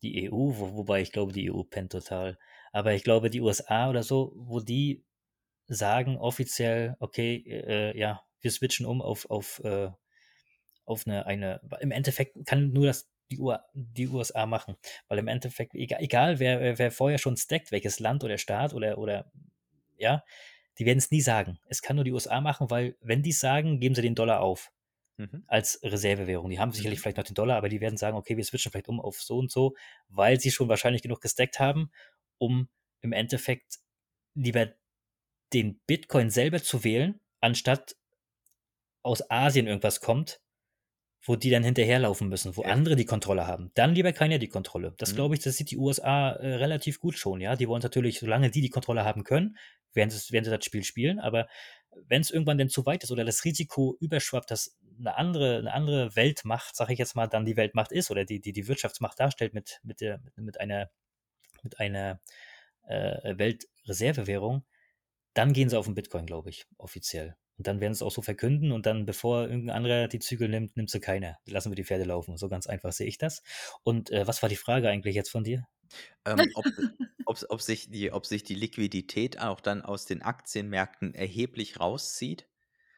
die EU, wo, wobei ich glaube, die EU pennt total. Aber ich glaube, die USA oder so, wo die sagen offiziell, okay, äh, ja, wir switchen um auf, auf, äh, auf eine, eine, im Endeffekt kann nur das die, U die USA machen, weil im Endeffekt, egal, egal wer, wer vorher schon stackt, welches Land oder Staat oder, oder ja, die werden es nie sagen. Es kann nur die USA machen, weil wenn die es sagen, geben sie den Dollar auf. Mhm. Als Reservewährung. Die haben sicherlich mhm. vielleicht noch den Dollar, aber die werden sagen, okay, wir switchen vielleicht um auf so und so, weil sie schon wahrscheinlich genug gesteckt haben, um im Endeffekt lieber den Bitcoin selber zu wählen, anstatt aus Asien irgendwas kommt, wo die dann hinterherlaufen müssen, wo ja. andere die Kontrolle haben. Dann lieber keiner die Kontrolle. Das mhm. glaube ich, das sieht die USA äh, relativ gut schon, ja. Die wollen natürlich, solange die die Kontrolle haben können, werden sie, werden sie das Spiel spielen, aber wenn es irgendwann denn zu weit ist oder das Risiko überschwappt, dass eine andere, eine andere Weltmacht, sage ich jetzt mal, dann die Weltmacht ist oder die, die die Wirtschaftsmacht darstellt mit, mit, der, mit einer, mit einer äh, Weltreservewährung, dann gehen sie auf den Bitcoin, glaube ich, offiziell. Und dann werden sie es auch so verkünden und dann, bevor irgendein anderer die Zügel nimmt, nimmt sie keiner. Lassen wir die Pferde laufen. So ganz einfach sehe ich das. Und äh, was war die Frage eigentlich jetzt von dir? Ähm, ob, ob, ob, sich die, ob sich die Liquidität auch dann aus den Aktienmärkten erheblich rauszieht.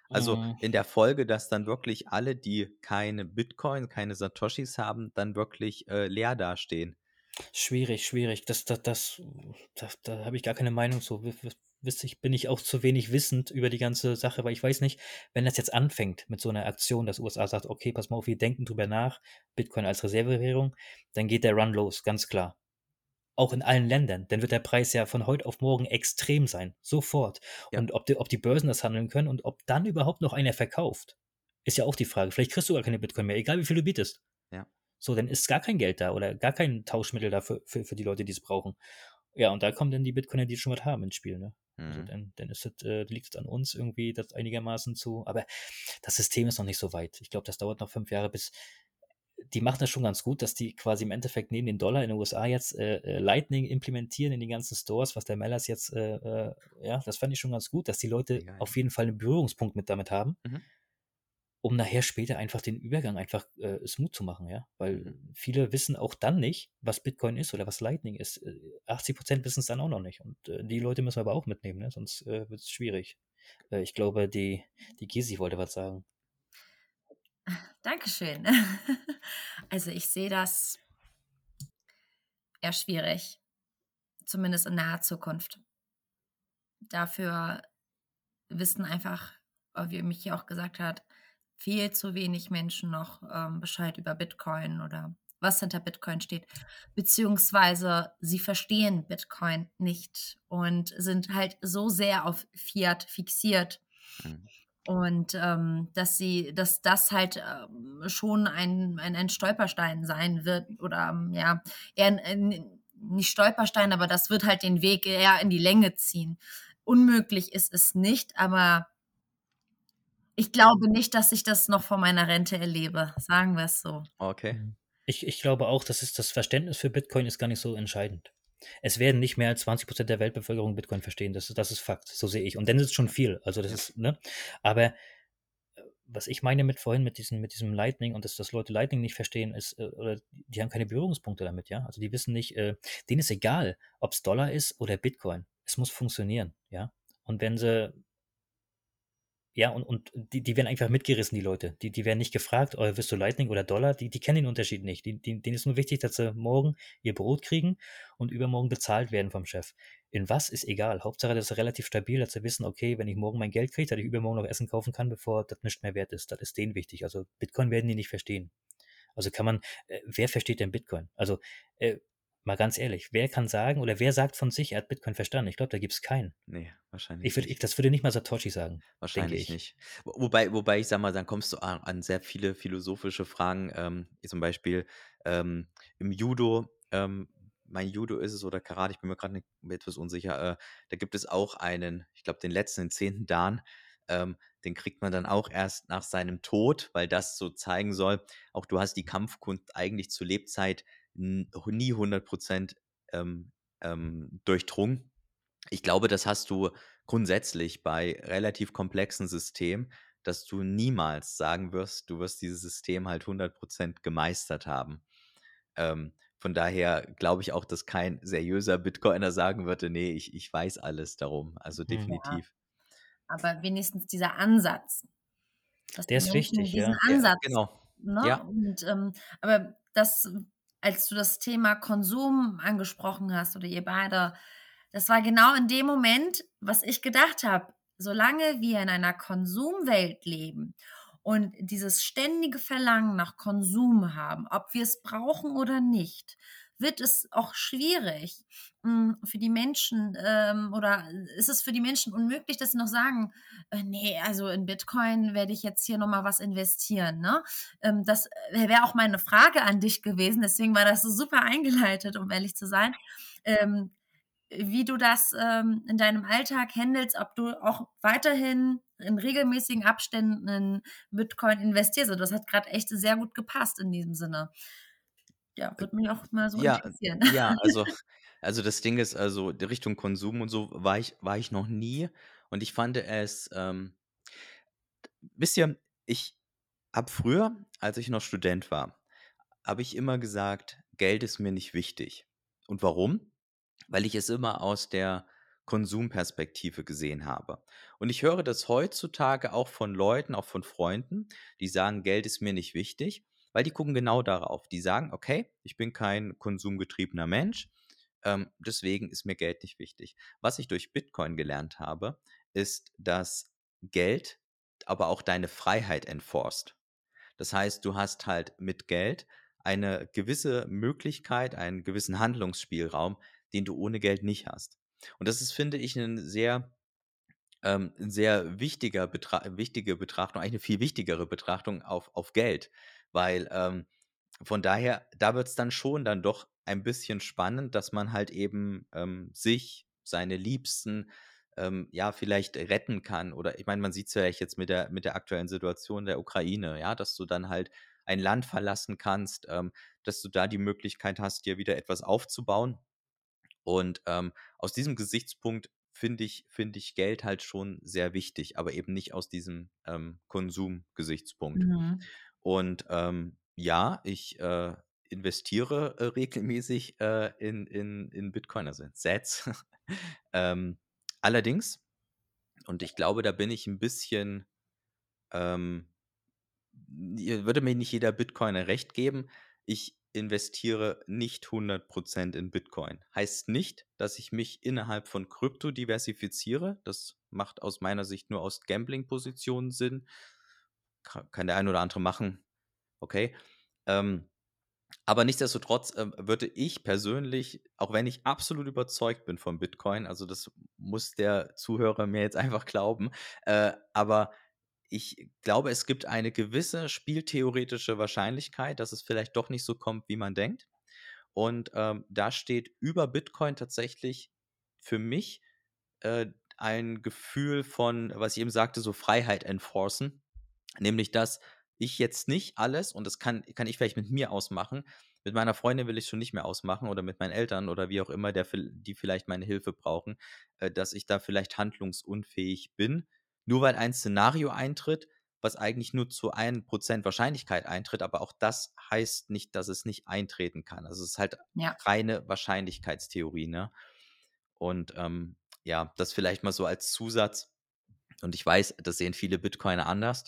Also mhm. in der Folge, dass dann wirklich alle, die keine Bitcoin, keine Satoshis haben, dann wirklich äh, leer dastehen. Schwierig, schwierig. Das, das, das, das da habe ich gar keine Meinung zu ich, bin ich auch zu wenig wissend über die ganze Sache, weil ich weiß nicht, wenn das jetzt anfängt mit so einer Aktion, dass USA sagt, okay, pass mal auf, wir denken drüber nach, Bitcoin als Reservewährung, dann geht der Run los, ganz klar. Auch in allen Ländern, dann wird der Preis ja von heute auf morgen extrem sein, sofort. Ja. Und ob die, ob die Börsen das handeln können und ob dann überhaupt noch einer verkauft, ist ja auch die Frage. Vielleicht kriegst du gar keine Bitcoin mehr, egal wie viel du bietest. Ja. So, dann ist gar kein Geld da oder gar kein Tauschmittel da für, für, für die Leute, die es brauchen. Ja, und da kommen dann die Bitcoiner, die schon was haben ins Spiel, ne? Also mhm. dann, dann ist es, äh, liegt es an uns irgendwie, das einigermaßen zu. Aber das System ist noch nicht so weit. Ich glaube, das dauert noch fünf Jahre, bis die machen das schon ganz gut, dass die quasi im Endeffekt neben den Dollar in den USA jetzt äh, äh, Lightning implementieren in die ganzen Stores, was der Mellers jetzt, äh, äh, ja, das fand ich schon ganz gut, dass die Leute ja. auf jeden Fall einen Berührungspunkt mit damit haben. Mhm. um nachher später einfach den Übergang einfach äh, smooth zu machen, ja. Weil Mhm. viele wissen auch dann nicht, was Bitcoin ist oder was Lightning ist. Äh, 80% wissen es dann auch noch nicht. Und die Leute müssen wir aber auch mitnehmen, ne? sonst wird es schwierig. Ich glaube, die, die Gisi wollte was sagen. Dankeschön. Also ich sehe das eher schwierig, zumindest in naher Zukunft. Dafür wissen einfach, äh, wie Michi auch gesagt hat, viel zu wenig Menschen noch ähm, Bescheid über Bitcoin oder was hinter Bitcoin steht, beziehungsweise sie verstehen Bitcoin nicht und sind halt so sehr auf Fiat fixiert Mhm. Und ähm, dass sie, dass das halt ähm, schon ein, ein, ein Stolperstein sein wird oder ähm, ja, eher ein, ein, nicht Stolperstein, aber das wird halt den Weg eher in die Länge ziehen. Unmöglich ist es nicht, aber ich glaube nicht, dass ich das noch vor meiner Rente erlebe, sagen wir es so. Okay. Ich, ich glaube auch, dass es das Verständnis für Bitcoin ist gar nicht so entscheidend. Es werden nicht mehr als 20% der Weltbevölkerung Bitcoin verstehen. Das, ist- das ist Fakt. So sehe ich. Und dann ist es schon viel. Also das ist, ne? Aber äh, was ich meine mit vorhin, mit diesem, mit diesem Lightning und dass, dass Leute Lightning nicht verstehen, ist, äh, oder die haben keine Berührungspunkte damit, ja. Also die wissen nicht, äh, denen ist egal, ob es Dollar ist oder Bitcoin. Es muss funktionieren, ja. Und wenn sie, ja, und, und die, die werden einfach mitgerissen, die Leute. Die, die werden nicht gefragt, oh, wirst du Lightning oder Dollar? Die, die kennen den Unterschied nicht. Die, die, denen ist nur wichtig, dass sie morgen ihr Brot kriegen und übermorgen bezahlt werden vom Chef. In was ist egal. Hauptsache, das ist relativ stabil, dass sie wissen, okay, wenn ich morgen mein Geld kriege, dass ich übermorgen noch Essen kaufen kann, bevor das nicht mehr wert ist. Das ist denen wichtig. Also Bitcoin werden die nicht verstehen. Also kann man, äh, wer versteht denn Bitcoin? Also äh, mal ganz ehrlich, wer kann sagen oder wer sagt von sich, er hat Bitcoin verstanden? Ich glaube, da gibt es keinen. Nee, wahrscheinlich Ich würd, ich, nicht. das würde nicht mal Satoshi sagen. Wahrscheinlich ich. nicht. Wo- Wobei, wobei ich sag mal, dann kommst du an, an sehr viele philosophische Fragen. Ähm, wie zum Beispiel ähm, im Judo, ähm, mein Judo ist es oder Karate, ich bin mir gerade etwas unsicher. Äh, da gibt es auch einen, ich glaube, den letzten, den zehnten Dan. Ähm, den kriegt man dann auch erst nach seinem Tod, weil das so zeigen soll, auch du hast die Kampfkunst eigentlich zur Lebzeit nie 100% ähm, ähm, durchdrungen. Ich glaube, das hast du grundsätzlich bei relativ komplexen Systemen, dass du niemals sagen wirst, du wirst dieses System halt 100% gemeistert haben. Ähm, von daher glaube ich auch, dass kein seriöser Bitcoiner sagen würde, nee, ich, ich weiß alles darum. Also Hm. definitiv. Aber wenigstens dieser Ansatz. Der ist Menschen wichtig, diesen ja. Ja, Ansatz genau. Ne? Ja. Und, ähm, aber das, als du das Thema Konsum angesprochen hast oder ihr beide, das war genau in dem Moment, was ich gedacht habe. Solange wir in einer Konsumwelt leben und dieses ständige Verlangen nach Konsum haben, ob wir es brauchen oder nicht, wird es auch schwierig mh, für die Menschen ähm, oder ist es für die Menschen unmöglich, dass sie noch sagen, äh, nee, also in Bitcoin werde ich jetzt hier nochmal was investieren. Ne? Ähm, das wäre auch meine Frage an dich gewesen, deswegen war das so super eingeleitet, um ehrlich zu sein. Ähm, wie du das ähm, in deinem Alltag handelst, ob du auch weiterhin in regelmäßigen Abständen in Bitcoin investierst. Also das hat gerade echt sehr gut gepasst in diesem Sinne. Ja, würde mich auch mal so Ja, interessieren. ja, also, also das Ding ist, also die Richtung Konsum und so war ich, war ich noch nie. Und ich fand es, ähm, wisst ihr, ich habe früher, als ich noch Student war, habe ich immer gesagt, Geld ist mir nicht wichtig. Und warum? Weil ich es immer aus der Konsumperspektive gesehen habe. Und ich höre das heutzutage auch von Leuten, auch von Freunden, die sagen, Geld ist mir nicht wichtig, weil die gucken genau darauf. Die sagen, okay, ich bin kein konsumgetriebener Mensch, ähm, deswegen ist mir Geld nicht wichtig. Was ich durch Bitcoin gelernt habe, ist, dass Geld aber auch deine Freiheit enforced. Das heißt, du hast halt mit Geld eine gewisse Möglichkeit, einen gewissen Handlungsspielraum, den du ohne Geld nicht hast. Und das ist, finde ich, ein sehr, ähm, sehr wichtiger Betra wichtige Betrachtung, eigentlich eine viel wichtigere Betrachtung auf, auf Geld. Weil ähm, von daher, da wird es dann schon dann doch ein bisschen spannend, dass man halt eben ähm, sich, seine Liebsten, ähm, ja, vielleicht retten kann. Oder ich meine, man sieht es ja jetzt mit der, mit der aktuellen Situation der Ukraine, ja, dass du dann halt ein Land verlassen kannst, ähm, dass du da die Möglichkeit hast, dir wieder etwas aufzubauen. Und ähm, aus diesem Gesichtspunkt finde ich, finde ich Geld halt schon sehr wichtig, aber eben nicht aus diesem ähm, Konsumgesichtspunkt. Mhm. Und ähm, ja, ich äh, investiere äh, regelmäßig äh, in, in, in Bitcoin, also in Sets. ähm, allerdings, und ich glaube, da bin ich ein bisschen, ähm, würde mir nicht jeder Bitcoiner recht geben, ich investiere nicht 100% in Bitcoin. Heißt nicht, dass ich mich innerhalb von Krypto diversifiziere. Das macht aus meiner Sicht nur aus Gambling-Positionen Sinn. Kann der ein oder andere machen. Okay. Ähm, aber nichtsdestotrotz äh, würde ich persönlich, auch wenn ich absolut überzeugt bin von Bitcoin, also das muss der Zuhörer mir jetzt einfach glauben, äh, aber ich glaube, es gibt eine gewisse spieltheoretische Wahrscheinlichkeit, dass es vielleicht doch nicht so kommt, wie man denkt. Und ähm, da steht über Bitcoin tatsächlich für mich äh, ein Gefühl von, was ich eben sagte, so Freiheit enforcen. Nämlich, dass ich jetzt nicht alles, und das kann, kann ich vielleicht mit mir ausmachen, mit meiner Freundin will ich schon nicht mehr ausmachen oder mit meinen Eltern oder wie auch immer, der, die vielleicht meine Hilfe brauchen, äh, dass ich da vielleicht handlungsunfähig bin nur weil ein Szenario eintritt, was eigentlich nur zu 1% Wahrscheinlichkeit eintritt, aber auch das heißt nicht, dass es nicht eintreten kann. Also es ist halt Ja. reine Wahrscheinlichkeitstheorie, ne? Und ähm, ja, das vielleicht mal so als Zusatz. Und ich weiß, das sehen viele Bitcoiner anders.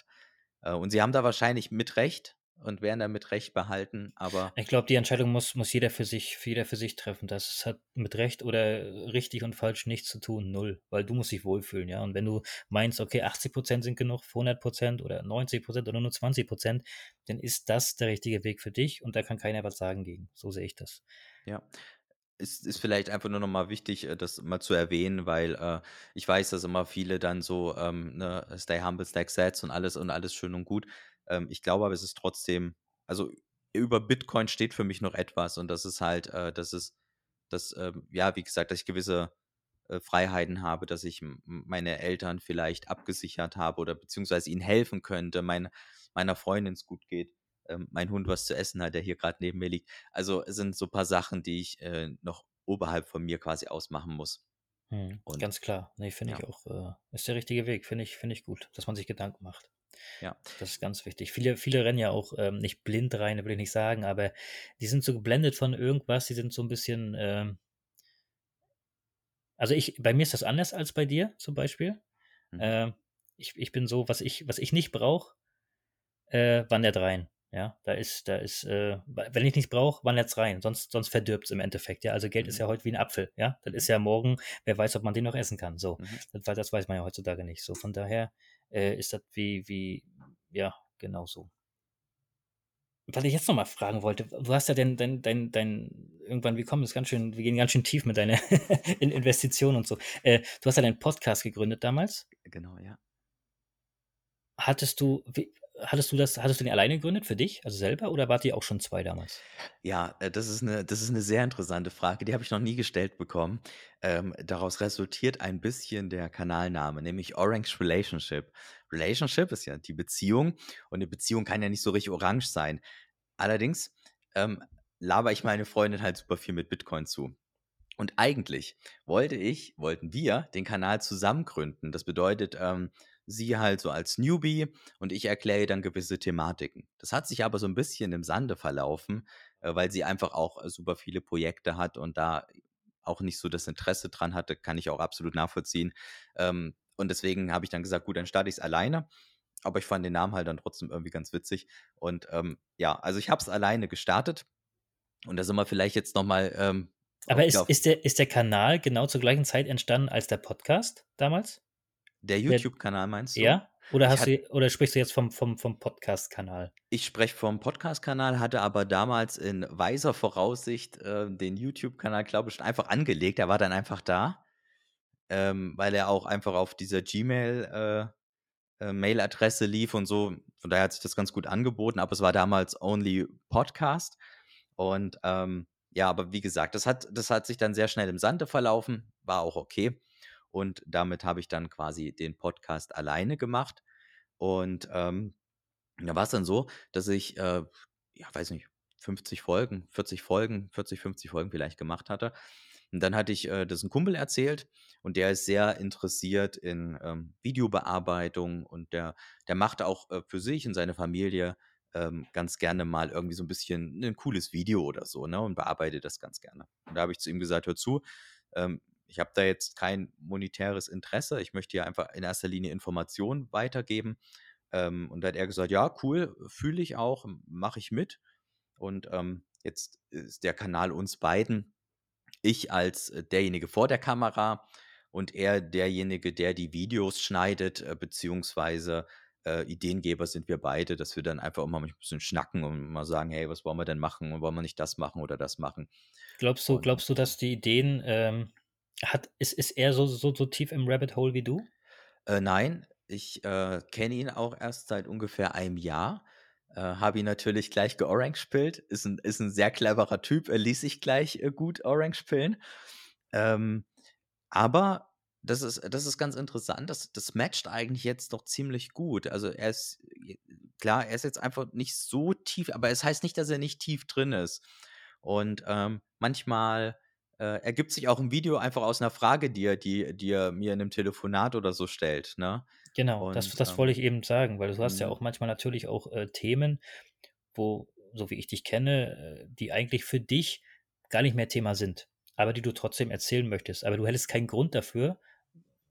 Äh, und sie haben da wahrscheinlich mit Recht, und werden damit Recht behalten, aber. Ich glaube, die Entscheidung muss, muss jeder für sich, jeder für sich treffen. Das hat mit Recht oder richtig und falsch nichts zu tun, null. Weil du musst dich wohlfühlen, ja. Und wenn du meinst, okay, 80 Prozent sind genug, 100 Prozent oder 90 Prozent oder nur 20 Prozent, dann ist das der richtige Weg für dich und da kann keiner was sagen gegen. So sehe ich das. Ja, ist, ist vielleicht einfach nur nochmal wichtig, äh, das mal zu erwähnen, weil äh, ich weiß, dass immer viele dann so ähm, ne, Stay Humble, Stack Sets und alles und alles schön und gut. Ähm, ich glaube aber, es ist trotzdem, also über Bitcoin steht für mich noch etwas und das ist halt, äh, das ist, dass, ähm, ja, wie gesagt, dass ich gewisse äh, Freiheiten habe, dass ich meine Eltern vielleicht abgesichert habe oder beziehungsweise ihnen helfen könnte, mein, meiner Freundin es gut geht, ähm, mein Hund was zu essen hat, der hier gerade neben mir liegt. Also es sind so ein paar Sachen, die ich äh, noch oberhalb von mir quasi ausmachen muss. Hm, ganz klar. Nee, finde ja. ich auch, äh, ist der richtige Weg, finde ich, finde ich gut, dass man sich Gedanken macht. Ja. Das ist ganz wichtig. Viele, viele rennen ja auch ähm, nicht blind rein, will ich nicht sagen, aber die sind so geblendet von irgendwas, die sind so ein bisschen. Ähm, also ich, bei mir ist das anders als bei dir zum Beispiel. Mhm. Äh, ich, ich bin so, was ich, was ich nicht brauche, äh, wandert rein. Ja, da ist, da ist, äh, wenn ich nichts brauche, wandert es rein, sonst, sonst verdirbt es im Endeffekt. Ja, also Geld mhm. ist ja heute wie ein Apfel. Ja, das ist ja morgen, wer weiß, ob man den noch essen kann. So, mhm. das, das weiß man ja heutzutage nicht. So, von daher äh, ist das wie, wie, ja, genau so. Was ich jetzt nochmal fragen wollte, du hast ja dein, dein, dein, dein, irgendwann, wir kommen das ganz schön, wir gehen ganz schön tief mit deiner Investition und so. Äh, du hast ja deinen Podcast gegründet damals. Genau, ja. Hattest du, wie, hattest du das, hattest du den alleine gegründet für dich, also selber, oder wart ihr auch schon zwei damals? Ja, äh, das ist eine, das ist eine sehr interessante Frage, die habe ich noch nie gestellt bekommen. Ähm, daraus resultiert ein bisschen der Kanalname, nämlich Orange Relationship. Relationship ist ja die Beziehung und eine Beziehung kann ja nicht so richtig orange sein. Allerdings ähm, laber ich meine Freundin halt super viel mit Bitcoin zu. Und eigentlich wollte ich, wollten wir den Kanal zusammen gründen. Das bedeutet, ähm, sie halt so als Newbie und ich erkläre dann gewisse Thematiken. Das hat sich aber so ein bisschen im Sande verlaufen, äh, weil sie einfach auch äh, super viele Projekte hat und da auch nicht so das Interesse dran hatte, kann ich auch absolut nachvollziehen. Ähm, und deswegen habe ich dann gesagt, gut, dann starte ich es alleine. Aber ich fand den Namen halt dann trotzdem irgendwie ganz witzig. Und ähm, ja, also ich habe es alleine gestartet. Und da sind wir vielleicht jetzt nochmal. Ähm, aber ist, ist, der, ist der Kanal genau zur gleichen Zeit entstanden als der Podcast damals? Der YouTube-Kanal meinst du? Ja? Oder, hast du, oder sprichst du jetzt vom, vom, vom Podcast-Kanal? Ich spreche vom Podcast-Kanal, hatte aber damals in weiser Voraussicht äh, den YouTube-Kanal, glaube ich, schon einfach angelegt. Er war dann einfach da, ähm, weil er auch einfach auf dieser Gmail- äh, äh, lief und so. Von daher hat sich das ganz gut angeboten, aber es war damals only Podcast. Und ähm, ja, aber wie gesagt, das hat, das hat sich dann sehr schnell im Sande verlaufen, war auch okay. Und damit habe ich dann quasi den Podcast alleine gemacht. Und ähm, da war es dann so, dass ich, äh, ja, weiß nicht, 50 Folgen, 40 Folgen, 40, 50 Folgen vielleicht gemacht hatte. Und dann hatte ich äh, das ein Kumpel erzählt und der ist sehr interessiert in ähm, Videobearbeitung und der, der macht auch äh, für sich und seine Familie ähm, ganz gerne mal irgendwie so ein bisschen ein cooles Video oder so, ne? Und bearbeitet das ganz gerne. Und da habe ich zu ihm gesagt, hör zu, ähm, ich habe da jetzt kein monetäres Interesse, ich möchte ja einfach in erster Linie Informationen weitergeben. Ähm, und da hat er gesagt, ja, cool, fühle ich auch, mache ich mit. Und ähm, jetzt ist der Kanal uns beiden, ich als äh, derjenige vor der Kamera und er derjenige, der die Videos schneidet, äh, beziehungsweise äh, Ideengeber sind wir beide, dass wir dann einfach mal ein bisschen schnacken und mal sagen, hey, was wollen wir denn machen und wollen wir nicht das machen oder das machen. Glaubst du, glaubst du, dass die Ideen ähm, hat, ist, ist er so, so, so tief im Rabbit Hole wie du? Äh, nein, ich äh, kenne ihn auch erst seit ungefähr einem Jahr. Äh, Habe ihn natürlich gleich georange pillt. Ist ein, ist ein sehr cleverer Typ. Er ließ sich gleich äh, gut orange pillen. Ähm, aber das ist, das ist ganz interessant. Das, das matcht eigentlich jetzt doch ziemlich gut. Also er ist, klar, er ist jetzt einfach nicht so tief, aber es heißt nicht, dass er nicht tief drin ist. Und ähm, manchmal äh, ergibt sich auch ein Video einfach aus einer Frage, die er, die, die er mir in einem Telefonat oder so stellt. Ne? Genau, das, Und das ähm, wollte ich eben sagen, weil du hast ja mhm. auch manchmal natürlich auch äh, Themen, wo, so wie ich dich kenne, äh, die eigentlich für dich gar nicht mehr Thema sind, aber die du trotzdem erzählen möchtest. Aber du hättest keinen Grund dafür,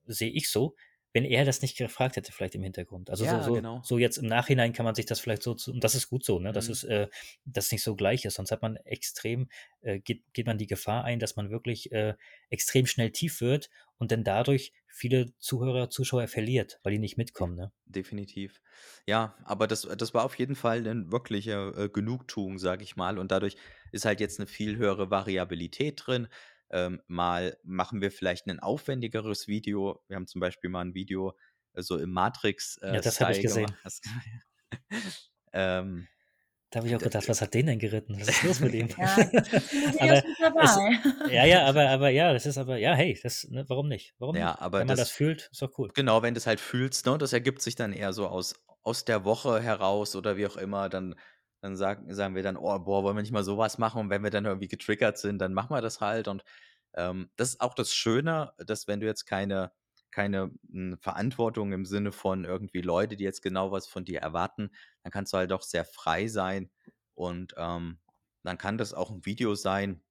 sehe ich so, wenn er das nicht gefragt hätte, vielleicht im Hintergrund. Also so, ja, so, genau. so jetzt im Nachhinein kann man sich das vielleicht so zu, und das ist gut so, ne, dass Mhm. es, äh, dass es nicht so gleich ist. Sonst hat man extrem, äh, geht, geht man die Gefahr ein, dass man wirklich äh, extrem schnell tief wird und dann dadurch viele Zuhörer, Zuschauer verliert, weil die nicht mitkommen, ne? Definitiv. Ja, aber das, das war auf jeden Fall eine wirkliche äh, Genugtuung, sage ich mal. Und dadurch ist halt jetzt eine viel höhere Variabilität drin. Ähm, mal machen wir vielleicht ein aufwendigeres Video. Wir haben zum Beispiel mal ein Video äh, so im Ja, das habe ich gesehen. ähm, Da habe ich auch gedacht, was hat den denn geritten? Was ist los mit ihm? Ja, aber es, ja, ja, aber, aber ja, das ist aber, ja, hey, das, ne, warum nicht? Warum ja, nicht? aber Wenn man das das, fühlt, ist doch cool. genau, wenn du es halt fühlst, ne, das ergibt sich dann eher so aus, aus der Woche heraus oder wie auch immer, dann, dann sagen, sagen wir dann, oh, boah, wollen wir nicht mal sowas machen? Und wenn wir dann irgendwie getriggert sind, dann machen wir das halt. Und ähm, das ist auch das Schöne, dass wenn du jetzt keine, keine mh, Verantwortung im Sinne von irgendwie Leute, die jetzt genau was von dir erwarten, dann kannst du halt doch sehr frei sein. Und ähm, dann kann das auch ein Video sein,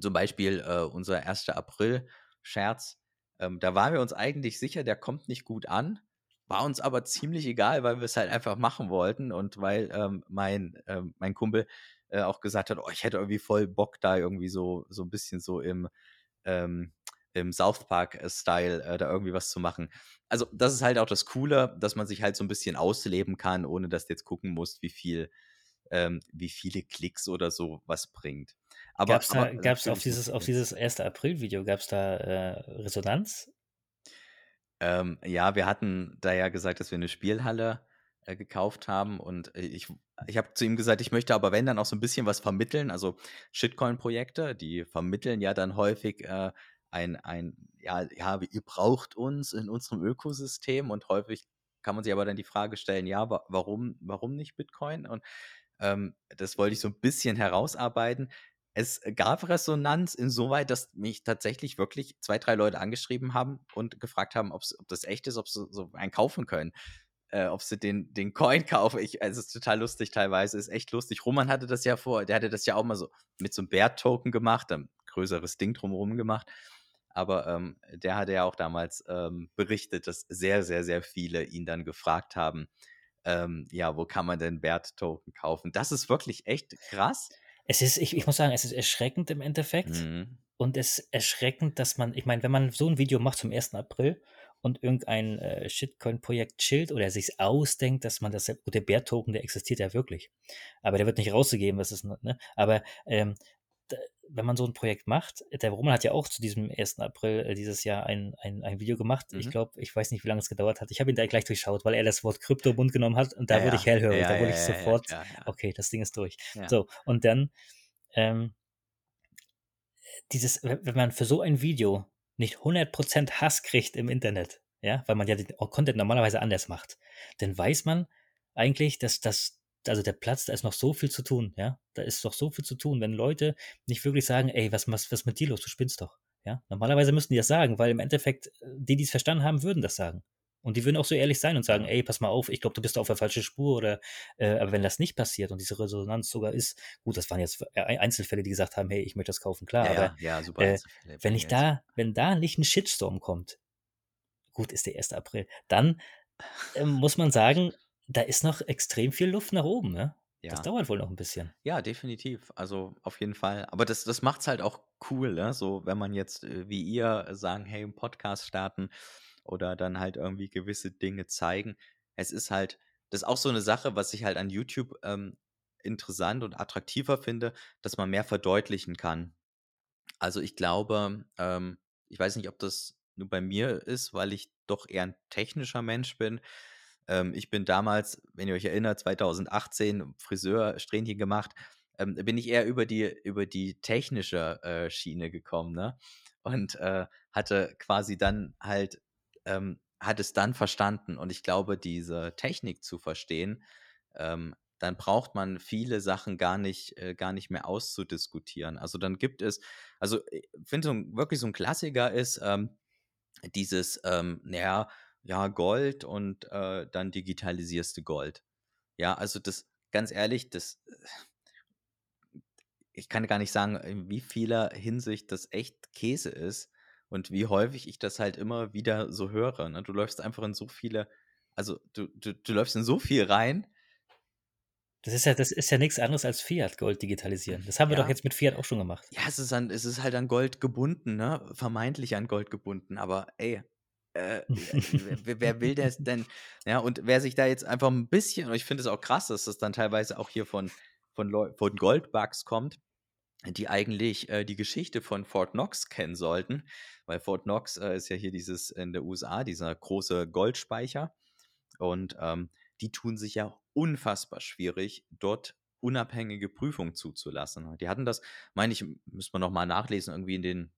zum Beispiel äh, unser 1. April-Scherz. Ähm, da waren wir uns eigentlich sicher, der kommt nicht gut an. War uns aber ziemlich egal, weil wir es halt einfach machen wollten und weil ähm, mein, ähm, mein Kumpel äh, auch gesagt hat, oh, ich hätte irgendwie voll Bock da irgendwie so, so ein bisschen so im, ähm, im South Park-Style äh, da irgendwie was zu machen. Also das ist halt auch das Coole, dass man sich halt so ein bisschen ausleben kann, ohne dass du jetzt gucken musst, wie viel, ähm, wie viele Klicks oder so was bringt. Aber, da, aber gab's auf dieses, auf dieses 1. April-Video, gab es da äh, Resonanz? Ähm, ja, wir hatten da ja gesagt, dass wir eine Spielhalle äh, gekauft haben und äh, ich, ich habe zu ihm gesagt, ich möchte aber wenn dann auch so ein bisschen was vermitteln. Also Shitcoin-Projekte, die vermitteln ja dann häufig äh, ein, ein, ja, ja, ihr braucht uns in unserem Ökosystem und häufig kann man sich aber dann die Frage stellen, ja, wa warum, warum nicht Bitcoin? Und ähm, das wollte ich so ein bisschen herausarbeiten. Es gab Resonanz insoweit, dass mich tatsächlich wirklich zwei, drei Leute angeschrieben haben und gefragt haben, ob das echt ist, ob sie so einen kaufen können. Äh, ob sie den, den Coin kaufen. Ich, also es ist total lustig teilweise, ist echt lustig. Roman hatte das ja vor, der hatte das ja auch mal so mit so einem Bär-Token gemacht, ein größeres Ding drumherum gemacht. Aber ähm, der hatte ja auch damals ähm, berichtet, dass sehr, sehr, sehr viele ihn dann gefragt haben, ähm, ja, wo kann man denn Bert-Token kaufen? Das ist wirklich echt krass. Es ist, ich, ich muss sagen, es ist erschreckend im Endeffekt. Mhm. Und es ist erschreckend, dass man, ich meine, wenn man so ein Video macht zum 1. April und irgendein äh, Shitcoin-Projekt chillt oder sich ausdenkt, dass man das, gut, der Bär-Token, der existiert ja wirklich. Aber der wird nicht rausgegeben, was ist, ne? Aber ähm, wenn man so ein Projekt macht, der Roman hat ja auch zu diesem 1. April äh, dieses Jahr ein, ein, ein Video gemacht. Ich Mhm. glaube, ich weiß nicht, wie lange es gedauert hat. Ich habe ihn da gleich durchschaut, weil er das Wort Krypto im Mund genommen hat und da Ja, wurde ich hellhörig. Ja, da wurde ja, ich sofort, okay, das Ding ist durch. So, und dann ähm, dieses, wenn wenn man für so ein Video nicht 100% Hass kriegt im Internet, ja, weil man ja den Content normalerweise anders macht, dann weiß man eigentlich, dass das also der Platz, da ist noch so viel zu tun, ja. Da ist doch so viel zu tun, wenn Leute nicht wirklich sagen, ey, was, was, was ist mit dir los? Du spinnst doch. Ja. Normalerweise müssten die das sagen, weil im Endeffekt, äh, die, die es verstanden haben, würden das sagen. Und die würden auch so ehrlich sein und sagen, ey, pass mal auf, ich glaube, du bist auf der falschen Spur oder äh, aber wenn das nicht passiert und diese Resonanz sogar ist, gut, das waren jetzt Einzelfälle, die gesagt haben, hey, ich möchte das kaufen, klar, Ja, aber ja, super äh, wenn ich da, wenn da nicht ein Shitstorm kommt, gut, ist der 1. April, dann ähm, muss man sagen, da ist noch extrem viel Luft nach oben, ne? Das Ja. dauert wohl noch ein bisschen. Ja, definitiv. Also auf jeden Fall. Aber das, das macht es halt auch cool, ne? So, wenn man jetzt äh, wie ihr äh, sagen, hey, einen Podcast starten oder dann halt irgendwie gewisse Dinge zeigen. Es ist halt, das ist auch so eine Sache, was ich halt an YouTube ähm, interessant und attraktiver finde, dass man mehr verdeutlichen kann. Also ich glaube, ähm, ich weiß nicht, ob das nur bei mir ist, weil ich doch eher ein technischer Mensch bin. Ähm, ich bin damals, wenn ihr euch erinnert, 2018 Friseur, Strähnchen gemacht, ähm, bin ich eher über die, über die technische äh, Schiene gekommen, ne? Und äh, hatte quasi dann halt, ähm, hat es dann verstanden. Und ich glaube, diese Technik zu verstehen, ähm, dann braucht man viele Sachen gar nicht, äh, gar nicht mehr auszudiskutieren. Also dann gibt es, also ich finde so wirklich so ein Klassiker ist ähm, dieses, ähm, naja, ja, Gold und äh, dann digitalisierst du Gold. Ja, also das, ganz ehrlich, das, ich kann gar nicht sagen, in wie vieler Hinsicht das echt Käse ist und wie häufig ich das halt immer wieder so höre. Ne? Du läufst einfach in so viele, also du, du, du läufst in so viel rein. Das ist ja, das ist ja nichts anderes als Fiat Gold digitalisieren. Das haben wir doch Ja. jetzt mit Fiat auch schon gemacht. Ja, es ist, an, es ist halt an Gold gebunden, ne? Vermeintlich an Gold gebunden, aber ey, äh, wer, wer will das denn? Ja, und wer sich da jetzt einfach ein bisschen, und ich finde es auch krass, dass das dann teilweise auch hier von, von, Leu von Goldbugs kommt, die eigentlich äh, die Geschichte von Fort Knox kennen sollten, weil Fort Knox äh, ist ja hier dieses in der USA, dieser große Goldspeicher. Und ähm, die tun sich ja unfassbar schwierig, dort unabhängige Prüfungen zuzulassen. Die hatten das, meine ich, müssen wir nochmal nachlesen, irgendwie in den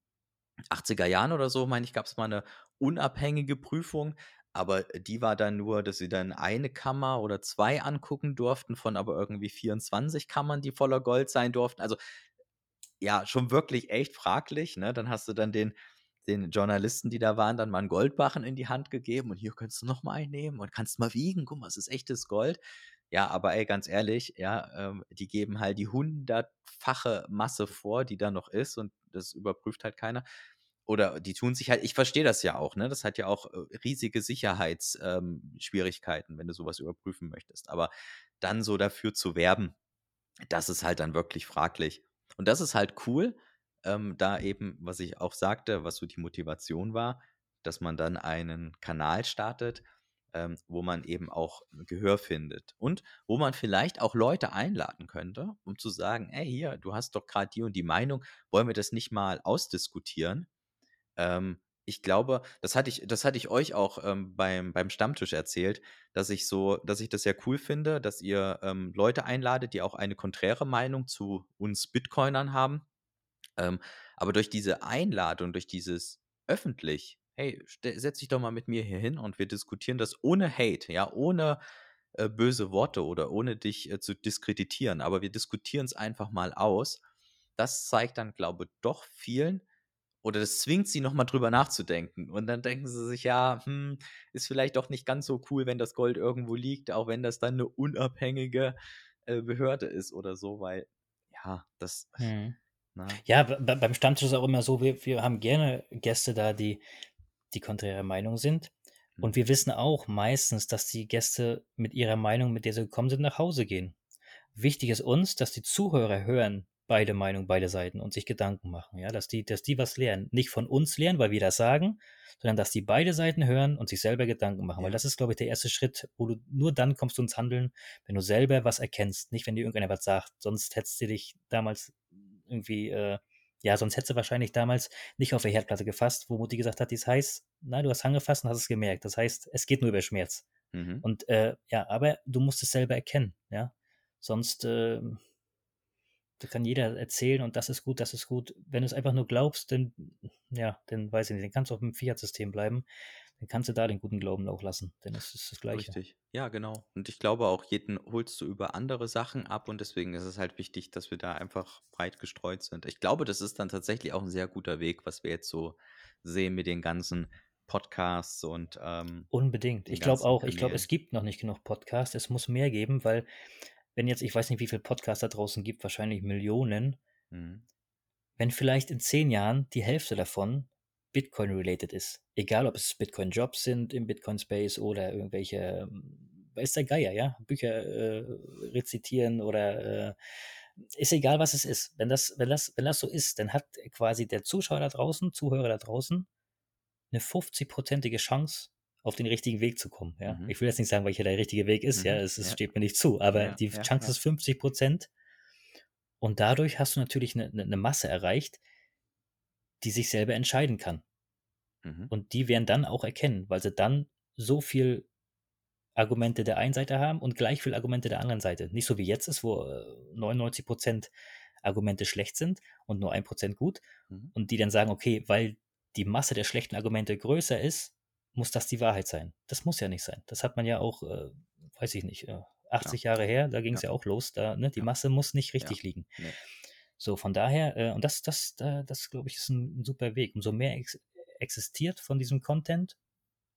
80er Jahren oder so, meine ich, gab es mal eine unabhängige Prüfung, aber die war dann nur, dass sie dann eine Kammer oder zwei angucken durften, von aber irgendwie 24 Kammern, die voller Gold sein durften. Also ja, schon wirklich echt fraglich. Ne? Dann hast du dann den, den Journalisten, die da waren, dann mal einen Goldbarren in die Hand gegeben und hier kannst du noch mal einen nehmen und kannst mal wiegen. Guck mal, es ist echtes Gold. Ja, aber ey, ganz ehrlich, ja, ähm, die geben halt die hundertfache Masse vor, die da noch ist und das überprüft halt keiner. Oder die tun sich halt, ich verstehe das ja auch, ne? Das hat ja auch äh, riesige Sicherheitsschwierigkeiten, ähm, wenn du sowas überprüfen möchtest. Aber dann so dafür zu werben, das ist halt dann wirklich fraglich. Und das ist halt cool, ähm, da eben, was ich auch sagte, was so die Motivation war, dass man dann einen Kanal startet, ähm, wo man eben auch Gehör findet und wo man vielleicht auch Leute einladen könnte, um zu sagen, ey, hier, du hast doch gerade die und die Meinung, wollen wir das nicht mal ausdiskutieren? Ähm, ich glaube, das hatte ich, das hatte ich euch auch ähm, beim, beim Stammtisch erzählt, dass ich so, dass ich das sehr cool finde, dass ihr ähm, Leute einladet, die auch eine konträre Meinung zu uns Bitcoinern haben. Ähm, aber durch diese Einladung, durch dieses öffentlich, hey, setz dich doch mal mit mir hier hin und wir diskutieren das ohne Hate, ja, ohne äh, böse Worte oder ohne dich äh, zu diskreditieren, aber wir diskutieren es einfach mal aus. Das zeigt dann, glaube ich, doch vielen, oder das zwingt sie nochmal drüber nachzudenken. Und dann denken sie sich, ja, hm, ist vielleicht doch nicht ganz so cool, wenn das Gold irgendwo liegt, auch wenn das dann eine unabhängige äh, Behörde ist oder so, weil, ja, das, Mhm. na, Ja, be- be- beim Stammtisch ist auch immer so, wir, wir haben gerne Gäste da, die die konträre Meinung sind. Und Mhm. wir wissen auch meistens, dass die Gäste mit ihrer Meinung, mit der sie gekommen sind, nach Hause gehen. Wichtig ist uns, dass die Zuhörer hören beide Meinungen, beide Seiten und sich Gedanken machen, ja, dass die, dass die was lernen. Nicht von uns lernen, weil wir das sagen, sondern dass die beide Seiten hören und sich selber Gedanken machen. Weil Ja. das ist, glaube ich, der erste Schritt, wo du nur dann kommst du ins Handeln, wenn du selber was erkennst, nicht wenn dir irgendeiner was sagt. Sonst hättest du dich damals irgendwie, äh, ja, sonst hättest du wahrscheinlich damals nicht auf der Herdplatte gefasst, wo Mutti gesagt hat, die ist heiß. Nein, du hast angefasst und hast es gemerkt. Das heißt, es geht nur über Schmerz. Mhm. Und äh, ja, aber du musst es selber erkennen, ja. Sonst äh, da kann jeder erzählen und das ist gut, das ist gut. Wenn du es einfach nur glaubst, dann, ja, dann weiß ich nicht, dann kannst du auf dem Fiat-System bleiben. Dann kannst du da den guten Glauben auch lassen, denn es ist das Gleiche. Richtig. Ja, genau. Und ich glaube auch, jeden holst du über andere Sachen ab und deswegen ist es halt wichtig, dass wir da einfach breit gestreut sind. Ich glaube, das ist dann tatsächlich auch ein sehr guter Weg, was wir jetzt so sehen mit den ganzen Podcasts und ähm, Unbedingt. Ich glaube auch, ich glaube, es gibt noch nicht genug Podcasts. Es muss mehr geben, weil wenn jetzt, ich weiß nicht, wie viele Podcasts da draußen gibt, wahrscheinlich Millionen, Mhm. wenn vielleicht in zehn Jahren die Hälfte davon Bitcoin-related ist. Egal, ob es Bitcoin-Jobs sind im Bitcoin-Space oder irgendwelche, ähm, weiß der Geier, ja, Bücher äh, rezitieren oder äh, ist egal, was es ist. Wenn das, wenn, das, wenn das so ist, dann hat quasi der Zuschauer da draußen, Zuhörer da draußen, eine 50-prozentige Chance, auf den richtigen Weg zu kommen. Ja? Mhm. Ich will jetzt nicht sagen, welcher der richtige Weg ist, ja, Mhm. es, es Ja. steht mir nicht zu, aber Ja, die ja, Chance ja. ist 50 Prozent und dadurch hast du natürlich eine, eine Masse erreicht, die sich selber entscheiden kann. Mhm. Und die werden dann auch erkennen, weil sie dann so viel Argumente der einen Seite haben und gleich viel Argumente der anderen Seite. Nicht so wie jetzt ist, wo äh, 99 Prozent Argumente schlecht sind und nur ein Prozent gut. Mhm. Und die dann sagen, okay, weil die Masse der schlechten Argumente größer ist, muss das die Wahrheit sein. Das muss ja nicht sein. Das hat man ja auch, äh, weiß ich nicht, äh, 80 Jahre her, da ging es Ja. ja. auch los. Da, ne, die Ja. Masse muss nicht richtig liegen. Nee. So, von daher, äh, und das, das, da, das glaube ich, ist ein, ein super Weg. Umso mehr ex existiert von diesem Content,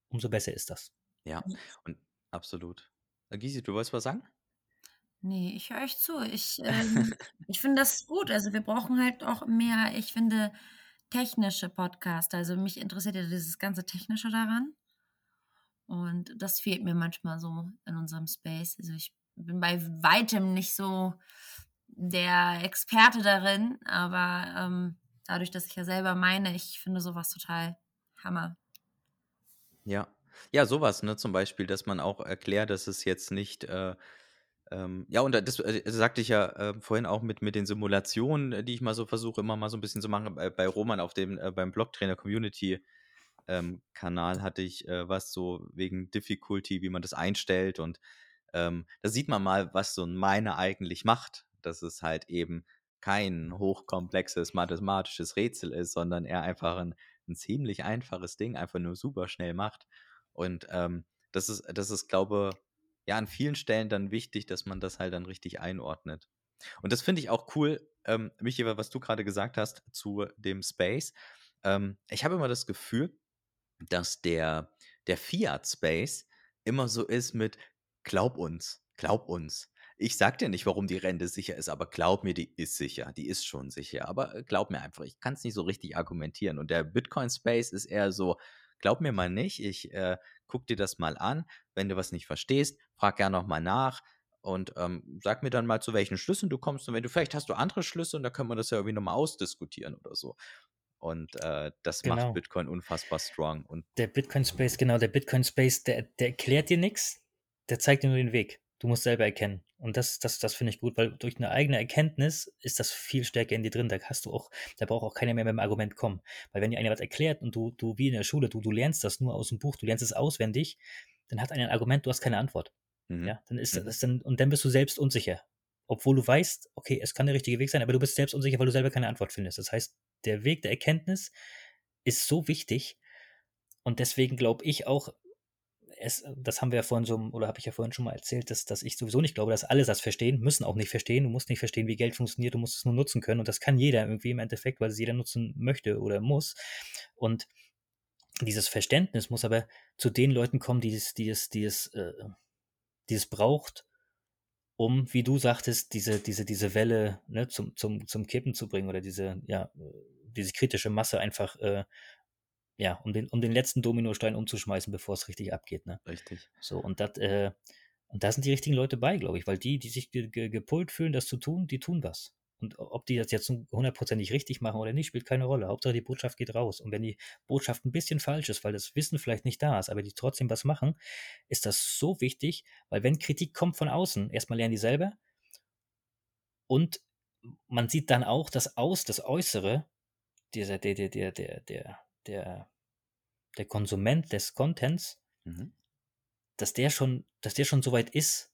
umso besser ist das. Ja, und absolut. Äh, Gysi, du wolltest was sagen? Nee, ich höre euch zu. Ich, ähm, ich finde das gut. Also wir brauchen halt auch mehr, ich finde, technische Podcasts. Also mich interessiert ja dieses ganze Technische daran. Und das fehlt mir manchmal so in unserem Space. Also ich bin bei weitem nicht so der Experte darin, aber ähm, dadurch, dass ich ja selber meine, ich finde sowas total Hammer. Ja. Ja, sowas, ne, zum Beispiel, dass man auch erklärt, dass es jetzt nicht, äh, ähm, ja, und das äh, sagte ich ja äh, vorhin auch mit, mit den Simulationen, die ich mal so versuche, immer mal so ein bisschen zu machen. Bei, bei Roman auf dem, äh, beim Blocktrainer Community ähm, Kanal hatte ich äh, was so wegen Difficulty, wie man das einstellt. Und ähm, da sieht man mal, was so ein Miner eigentlich macht. Dass es halt eben kein hochkomplexes mathematisches Rätsel ist, sondern er einfach ein, ein ziemlich einfaches Ding einfach nur super schnell macht. Und ähm, das ist, das ist, glaube ja, an vielen Stellen dann wichtig, dass man das halt dann richtig einordnet. Und das finde ich auch cool, ähm, Michi, was du gerade gesagt hast zu dem Space. Ähm, ich habe immer das Gefühl, dass der, der Fiat-Space immer so ist mit Glaub uns, glaub uns. Ich sag dir nicht, warum die Rente sicher ist, aber glaub mir, die ist sicher. Die ist schon sicher. Aber äh, glaub mir einfach, ich kann es nicht so richtig argumentieren. Und der Bitcoin-Space ist eher so, glaub mir mal nicht, ich äh, guck dir das mal an. Wenn du was nicht verstehst, frag gerne nochmal nach und ähm, sag mir dann mal, zu welchen Schlüssen du kommst. Und wenn du vielleicht hast du andere Schlüsse und da können wir das ja irgendwie nochmal ausdiskutieren oder so. Und äh, das Genau. macht Bitcoin unfassbar strong. Und Der Bitcoin Space, genau, der Bitcoin Space, der, der erklärt dir nichts, der zeigt dir nur den Weg. Du musst selber erkennen. Und das, das, das finde ich gut, weil durch eine eigene Erkenntnis ist das viel stärker in dir drin. Da hast du auch, da braucht auch keiner mehr mit dem Argument kommen. Weil wenn dir einer was erklärt und du, du wie in der Schule, du, du lernst das nur aus dem Buch, du lernst es auswendig, dann hat einer ein Argument, du hast keine Antwort. mhm. Ja, dann ist Mhm. das dann, und dann bist du selbst unsicher. Obwohl du weißt, okay, es kann der richtige Weg sein, aber du bist selbst unsicher, weil du selber keine Antwort findest. Das heißt, der Weg der Erkenntnis ist so wichtig und deswegen glaube ich auch, es, das haben wir ja vorhin so, oder habe ich ja vorhin schon mal erzählt, dass, dass ich sowieso nicht glaube, dass alle das verstehen, müssen auch nicht verstehen. Du musst nicht verstehen, wie Geld funktioniert, du musst es nur nutzen können und das kann jeder irgendwie im Endeffekt, weil es jeder nutzen möchte oder muss. Und dieses Verständnis muss aber zu den Leuten kommen, die es, die es, die es, äh, die es braucht, um, wie du sagtest, diese, diese, diese Welle ne, zum, zum, zum Kippen zu bringen oder diese, ja, diese kritische Masse einfach, äh, ja, um den, um den letzten Dominostein umzuschmeißen, bevor es richtig abgeht. Ne? Richtig. So, und das, äh, und da sind die richtigen Leute bei, glaube ich, weil die, die sich ge ge gepult fühlen, das zu tun, die tun was. Und ob die das jetzt hundertprozentig richtig machen oder nicht, spielt keine Rolle. Hauptsache die Botschaft geht raus. Und wenn die Botschaft ein bisschen falsch ist, weil das Wissen vielleicht nicht da ist, aber die trotzdem was machen, ist das so wichtig, weil wenn Kritik kommt von außen, erstmal lernen die selber und man sieht dann auch das Aus, das Äußere, dieser, der, der, der, der, der, der, der Konsument des Contents, Mhm. dass der schon, dass der schon so weit ist,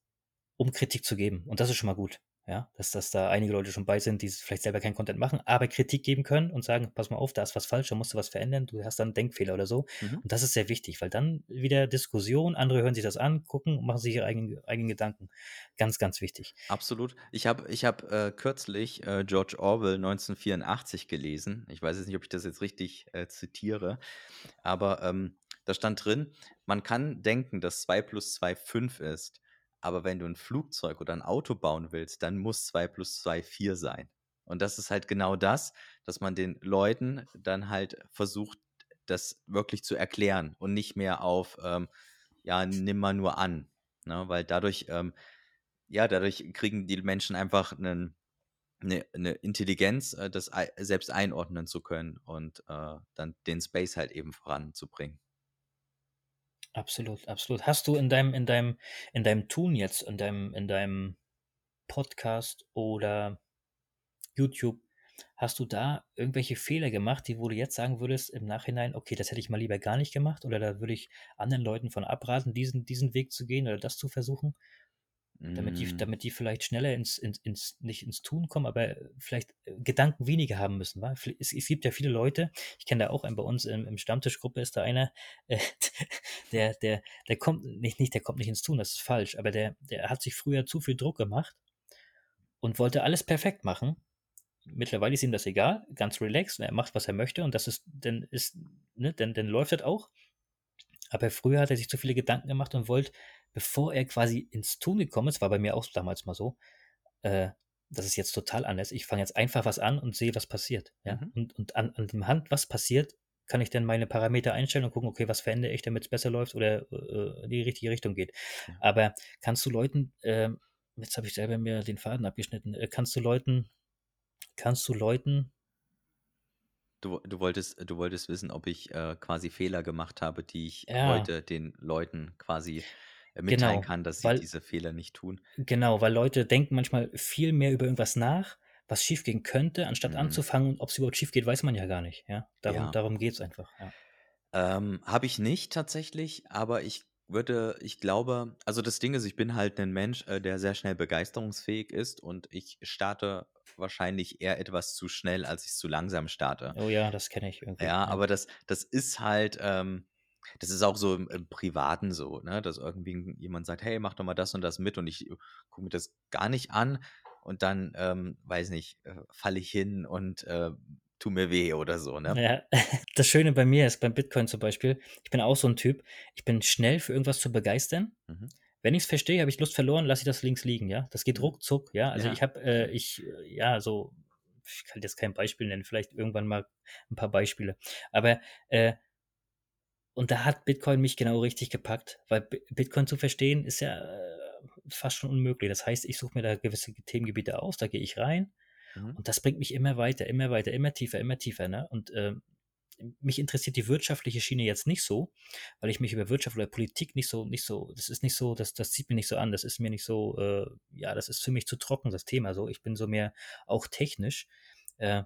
um Kritik zu geben. Und das ist schon mal gut. Ja, dass, dass da einige Leute schon bei sind, die vielleicht selber keinen Content machen, aber Kritik geben können und sagen, pass mal auf, da ist was falsch, da musst du was verändern, du hast dann einen Denkfehler oder so. Mhm. Und das ist sehr wichtig, weil dann wieder Diskussion, andere hören sich das an, gucken und machen sich ihre eigenen, eigenen Gedanken. Ganz, ganz wichtig. Absolut. Ich habe ich hab, äh, kürzlich äh, George Orwell 1984 gelesen. Ich weiß jetzt nicht, ob ich das jetzt richtig äh, zitiere, aber ähm, da stand drin, man kann denken, dass 2 plus 2 5 ist, aber wenn du ein Flugzeug oder ein Auto bauen willst, dann muss 2 plus 2 4 sein. Und das ist halt genau das, dass man den Leuten dann halt versucht, das wirklich zu erklären und nicht mehr auf, ähm, ja, nimm mal nur an. Ne? Weil dadurch, ähm, ja, dadurch kriegen die Menschen einfach einen, eine, eine Intelligenz, äh, das selbst einordnen zu können und äh, dann den Space halt eben voranzubringen. Absolut, absolut. Hast du in deinem, in deinem, in deinem Tun jetzt, in deinem, in deinem Podcast oder YouTube, hast du da irgendwelche Fehler gemacht, die wo du jetzt sagen würdest im Nachhinein, okay, das hätte ich mal lieber gar nicht gemacht oder da würde ich anderen Leuten von abraten, diesen, diesen Weg zu gehen oder das zu versuchen, damit die, Mm, damit die vielleicht schneller ins, ins, ins, nicht ins Tun kommen, aber vielleicht äh, Gedanken weniger haben müssen. Wa? Es, es gibt ja viele Leute, ich kenne da auch einen bei uns im, im Stammtischgruppe ist da einer, äh, der, der, der kommt nicht, nicht, der kommt nicht ins Tun, das ist falsch, aber der, der hat sich früher zu viel Druck gemacht und wollte alles perfekt machen. Mittlerweile ist ihm das egal, ganz relaxed, und er macht, was er möchte und das ist, dann ist, ne, dann, dann läuft das auch. Aber früher hat er sich zu viele Gedanken gemacht und wollte, bevor er quasi ins Tun gekommen ist, war bei mir auch damals mal so, äh, das ist jetzt total anders. Ich fange jetzt einfach was an und sehe, was passiert. Ja? Mhm. Und, und an, an dem Hand, was passiert, kann ich dann meine Parameter einstellen und gucken, okay, was verändere ich, damit es besser läuft oder äh, in die richtige Richtung geht. Ja. Aber kannst du Leuten, ähm, jetzt habe ich selber mir den Faden abgeschnitten, äh, kannst du Leuten, kannst du Leuten, Du, du, wolltest, du wolltest wissen, ob ich äh, quasi Fehler gemacht habe, die ich ja, heute den Leuten quasi äh, mitteilen genau, kann, dass sie weil, diese Fehler nicht tun. genau, weil Leute denken manchmal viel mehr über irgendwas nach, was schiefgehen könnte, anstatt Mhm. anzufangen und ob es überhaupt schief geht, weiß man ja gar nicht. Ja, darum, Ja. darum geht es einfach. Ja. Ähm, habe ich nicht tatsächlich, aber ich würde, ich glaube, also das Ding ist, ich bin halt ein Mensch, äh, der sehr schnell begeisterungsfähig ist und ich starte wahrscheinlich eher etwas zu schnell, als ich zu langsam starte. Oh ja, das kenne ich irgendwie. Ja, Ja. aber das, das ist halt, ähm, das ist auch so im, im Privaten so, ne, dass irgendwie jemand sagt, hey, mach doch mal das und das mit und ich gucke mir das gar nicht an und dann, ähm, weiß nicht, äh, falle ich hin und äh, tu mir weh oder so, ne? Ja, das Schöne bei mir ist, beim Bitcoin zum Beispiel, ich bin auch so ein Typ, ich bin schnell für irgendwas zu begeistern. Mhm. Wenn ich es verstehe, habe ich Lust verloren, lasse ich das links liegen, ja. Das geht Mhm. ruckzuck, ja. Also Ja. ich habe, äh, ich, äh, ja, so, ich kann jetzt kein Beispiel nennen, vielleicht irgendwann mal ein paar Beispiele. Aber, äh, und da hat Bitcoin mich genau richtig gepackt, weil Bi- Bitcoin zu verstehen ist ja äh, fast schon unmöglich. Das heißt, ich suche mir da gewisse Themengebiete aus, da gehe ich rein Mhm. und das bringt mich immer weiter, immer weiter, immer tiefer, immer tiefer. Ne? Und ähm, mich interessiert die wirtschaftliche Schiene jetzt nicht so, weil ich mich über Wirtschaft oder Politik nicht so, nicht so, das ist nicht so, das, das zieht mir nicht so an, das ist mir nicht so, äh, ja, das ist für mich zu trocken, das Thema so. Ich bin so mehr auch technisch. Äh,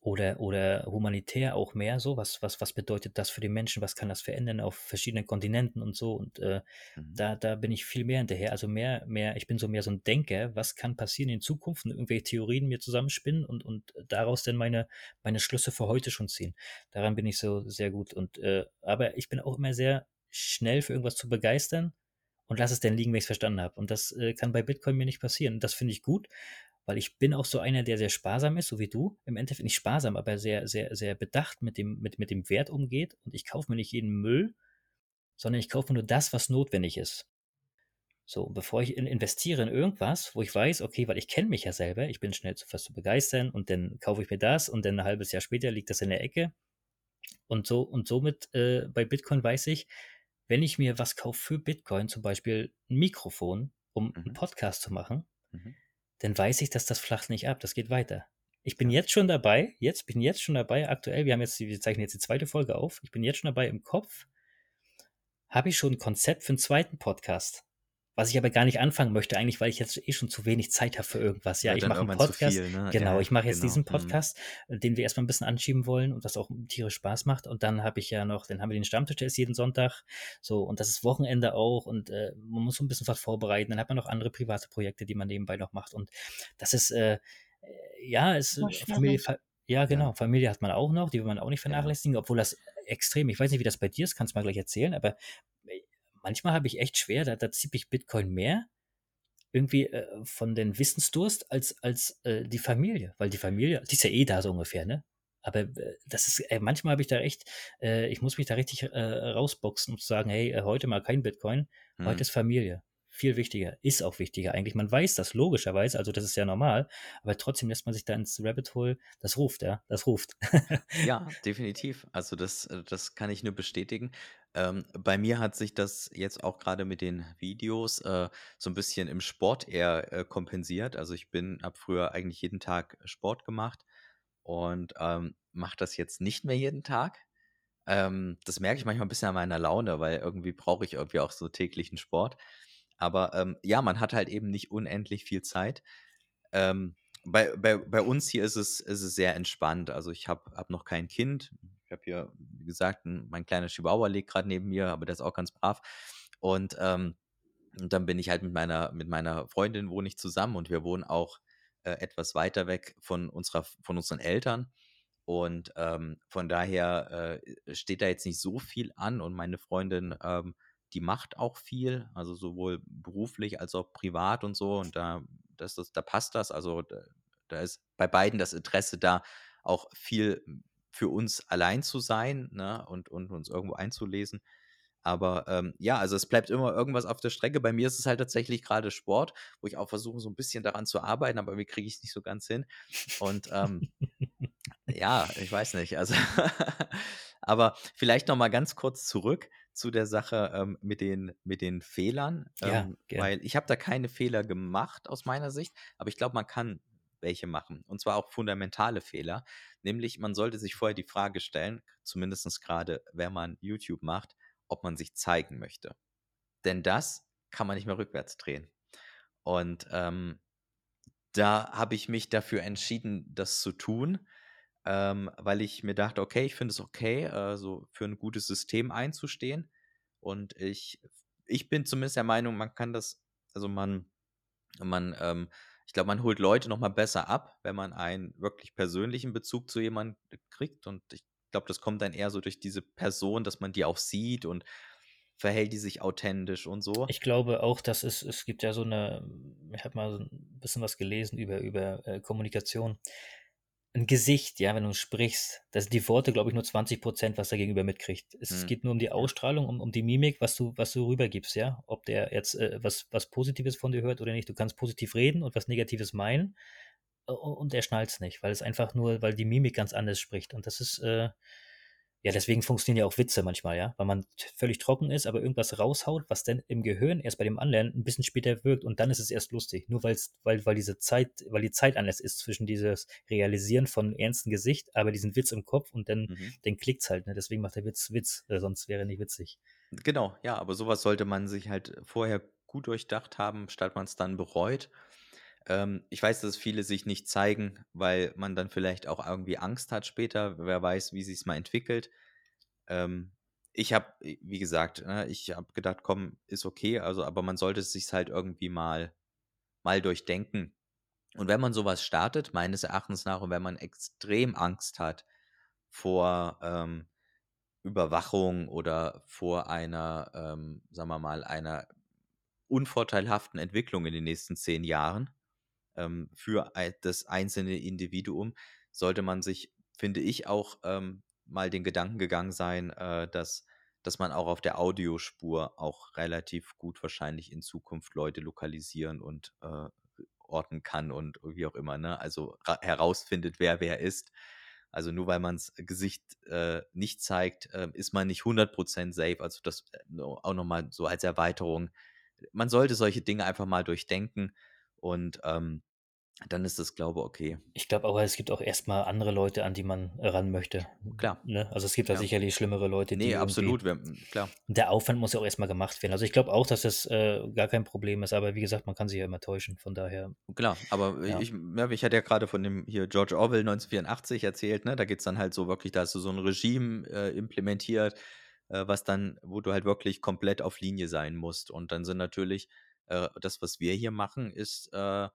oder, oder humanitär auch mehr so, was, was, was bedeutet das für die Menschen, was kann das verändern auf verschiedenen Kontinenten und so? Und äh, Mhm. da, da bin ich viel mehr hinterher, also mehr, mehr, ich bin so mehr so ein Denker, was kann passieren in Zukunft? Und irgendwelche Theorien mir zusammenspinnen und, und daraus dann meine, meine Schlüsse für heute schon ziehen. Daran bin ich so sehr gut. Und, äh, aber ich bin auch immer sehr schnell für irgendwas zu begeistern und lass es dann liegen, wenn ich es verstanden habe und das äh, kann bei Bitcoin mir nicht passieren. Das finde ich gut, weil ich bin auch so einer, der sehr sparsam ist, so wie du. Im Endeffekt nicht sparsam, aber sehr, sehr, sehr bedacht mit dem, mit, mit dem Wert umgeht. Und ich kaufe mir nicht jeden Müll, sondern ich kaufe nur das, was notwendig ist. So, und bevor ich in, investiere in irgendwas, wo ich weiß, okay, weil ich kenne mich ja selber, ich bin schnell zu was zu begeistern und dann kaufe ich mir das und dann ein halbes Jahr später liegt das in der Ecke. Und so, und somit äh, bei Bitcoin weiß ich, wenn ich mir was kaufe für Bitcoin, zum Beispiel ein Mikrofon, um einen Mhm. Podcast zu machen, Mhm. Dann weiß ich, dass das flacht nicht ab, das geht weiter. Ich bin jetzt schon dabei, jetzt bin jetzt schon dabei, aktuell, wir haben jetzt, wir zeichnen jetzt die zweite Folge auf, ich bin jetzt schon dabei im Kopf, habe ich schon ein Konzept für einen zweiten Podcast. Was ich aber gar nicht anfangen möchte, eigentlich, weil ich jetzt eh schon zu wenig Zeit habe für irgendwas. Ja, Ja, ich mache einen Podcast. viel, ne? Genau, Ja, ich mache jetzt genau. diesen Mhm. Podcast, äh, den wir erstmal ein bisschen anschieben wollen und was auch tierisch Spaß macht. Und dann habe ich ja noch, dann haben wir den Stammtisch, der ist jeden Sonntag. So, und das ist Wochenende auch. Und äh, man muss so ein bisschen was vorbereiten. Dann hat man noch andere private Projekte, die man nebenbei noch macht. Und das ist, äh, ja, ist Familie, ja, genau. Familie hat man auch noch, die will man auch nicht Ja. vernachlässigen, obwohl das extrem, ich weiß nicht, wie das bei dir ist, kannst du mal gleich erzählen, aber manchmal habe ich echt schwer, da, da zieht mich Bitcoin mehr irgendwie äh, von den Wissensdurst als, als äh, die Familie. Weil die Familie, die ist ja eh da so ungefähr, ne? Aber äh, das ist, äh, manchmal habe ich da echt, äh, ich muss mich da richtig äh, rausboxen und sagen, hey, äh, heute mal kein Bitcoin, heute Hm. ist Familie. Viel wichtiger, ist auch wichtiger eigentlich. Man weiß das logischerweise, also das ist ja normal, aber trotzdem lässt man sich da ins Rabbit Hole, das ruft, ja, das ruft. Ja, definitiv. Also das, äh, das kann ich nur bestätigen. Ähm, bei mir hat sich das jetzt auch gerade mit den Videos äh, so ein bisschen im Sport eher äh, kompensiert. Also ich bin, habe früher eigentlich jeden Tag Sport gemacht und ähm, mache das jetzt nicht mehr jeden Tag. Ähm, das merke ich manchmal ein bisschen an meiner Laune, weil irgendwie brauche ich irgendwie auch so täglichen Sport. Aber ähm, ja, man hat halt eben nicht unendlich viel Zeit. Ähm, bei, bei, bei uns hier ist es, ist es sehr entspannt. Also ich habe hab noch kein Kind. Ich habe hier, wie gesagt, ein, mein kleiner Chihuahua liegt gerade neben mir, aber der ist auch ganz brav. Und, ähm, dann bin ich halt mit meiner, mit meiner Freundin wohne ich zusammen und wir wohnen auch äh, etwas weiter weg von, unserer, von unseren Eltern. Und ähm, von daher äh, steht da jetzt nicht so viel an und meine Freundin, ähm, die macht auch viel, also sowohl beruflich als auch privat und so. Und da, das, das, da passt das. Also da, da ist bei beiden das Interesse da, auch viel für uns allein zu sein ne? und, und uns irgendwo einzulesen. Aber ähm, ja, also es bleibt immer irgendwas auf der Strecke. Bei mir ist es halt tatsächlich gerade Sport, wo ich auch versuche, so ein bisschen daran zu arbeiten, aber wie kriege ich es nicht so ganz hin. Und ähm, ja, ich weiß nicht. Also, aber vielleicht noch mal ganz kurz zurück zu der Sache ähm, mit, den, mit den Fehlern, Ja, ähm, gern. weil ich habe da keine Fehler gemacht aus meiner Sicht, aber ich glaube, man kann welche machen. Und zwar auch fundamentale Fehler. Nämlich, man sollte sich vorher die Frage stellen, zumindest gerade, wenn man YouTube macht, ob man sich zeigen möchte. Denn das kann man nicht mehr rückwärts drehen. Und ähm, da habe ich mich dafür entschieden, das zu tun, ähm, weil ich mir dachte, okay, ich finde es okay, äh, so für ein gutes System einzustehen. Und ich, ich bin zumindest der Meinung, man kann das, also man, man, ähm, ich glaube, man holt Leute nochmal besser ab, wenn man einen wirklich persönlichen Bezug zu jemandem kriegt. Und ich glaube, das kommt dann eher so durch diese Person, dass man die auch sieht und verhält die sich authentisch und so. Ich glaube auch, dass es, es gibt ja so eine, ich habe mal so ein bisschen was gelesen über, über äh, Kommunikation. Ein Gesicht, ja, wenn du sprichst, das sind die Worte, glaube ich, nur 20 Prozent, was der Gegenüber mitkriegt. Es Hm. geht nur um die Ausstrahlung, um, um die Mimik, was du, was du rübergibst, ja. Ob der jetzt äh, was, was Positives von dir hört oder nicht. Du kannst positiv reden und was Negatives meinen und er schnallt es nicht, weil es einfach nur, weil die Mimik ganz anders spricht. Und das ist, äh, ja, deswegen funktionieren ja auch Witze manchmal, ja, weil man völlig trocken ist, aber irgendwas raushaut, was dann im Gehirn erst bei dem Anlernen ein bisschen später wirkt und dann ist es erst lustig. Nur weil's, weil, weil diese Zeit, weil die Zeit anders ist zwischen dieses Realisieren von ernstem Gesicht, aber diesen Witz im Kopf und dann, Mhm. dann klickt's halt, ne? Deswegen macht der Witz Witz, äh, sonst wäre er nicht witzig. Genau, ja, aber sowas sollte man sich halt vorher gut durchdacht haben, statt man es dann bereut. Ähm, ich weiß, dass viele sich nicht zeigen, weil man dann vielleicht auch irgendwie Angst hat später. Wer weiß, wie sich es mal entwickelt. Ähm, ich habe, wie gesagt, ne, ich habe gedacht, komm, ist okay, also, aber man sollte es sich halt irgendwie mal, mal durchdenken. Und wenn man sowas startet, meines Erachtens nach, und wenn man extrem Angst hat vor ähm, Überwachung oder vor einer, ähm, sagen wir mal, einer unvorteilhaften Entwicklung in den nächsten zehn Jahren ähm, für das einzelne Individuum, sollte man sich, finde ich, auch ähm, mal den Gedanken gegangen sein, äh, dass, dass man auch auf der Audiospur auch relativ gut wahrscheinlich in Zukunft Leute lokalisieren und äh, orten kann und wie auch immer, ne? Also ra- herausfindet, wer wer ist. Also nur weil man das Gesicht äh, nicht zeigt, äh, ist man nicht 100% safe. Also das äh, auch nochmal so als Erweiterung. Man sollte solche Dinge einfach mal durchdenken und ähm, dann ist das, glaube ich, okay. Ich glaube aber, es gibt auch erstmal andere Leute, an die man ran möchte. Klar. Ne? Also es gibt da Ja. sicherlich schlimmere Leute, die Nee, absolut, wir, klar. der Aufwand muss ja auch erstmal gemacht werden. Also ich glaube auch, dass das äh, gar kein Problem ist, aber wie gesagt, man kann sich ja immer täuschen. Von daher, Klar, aber Ja. ich, ja, ich hatte ja gerade von dem hier George Orwell 1984 erzählt, ne? Da geht es dann halt so wirklich, da hast du so ein Regime äh, implementiert, äh, was dann, wo du halt wirklich komplett auf Linie sein musst. Und dann sind natürlich, äh, das, was wir hier machen, ist äh,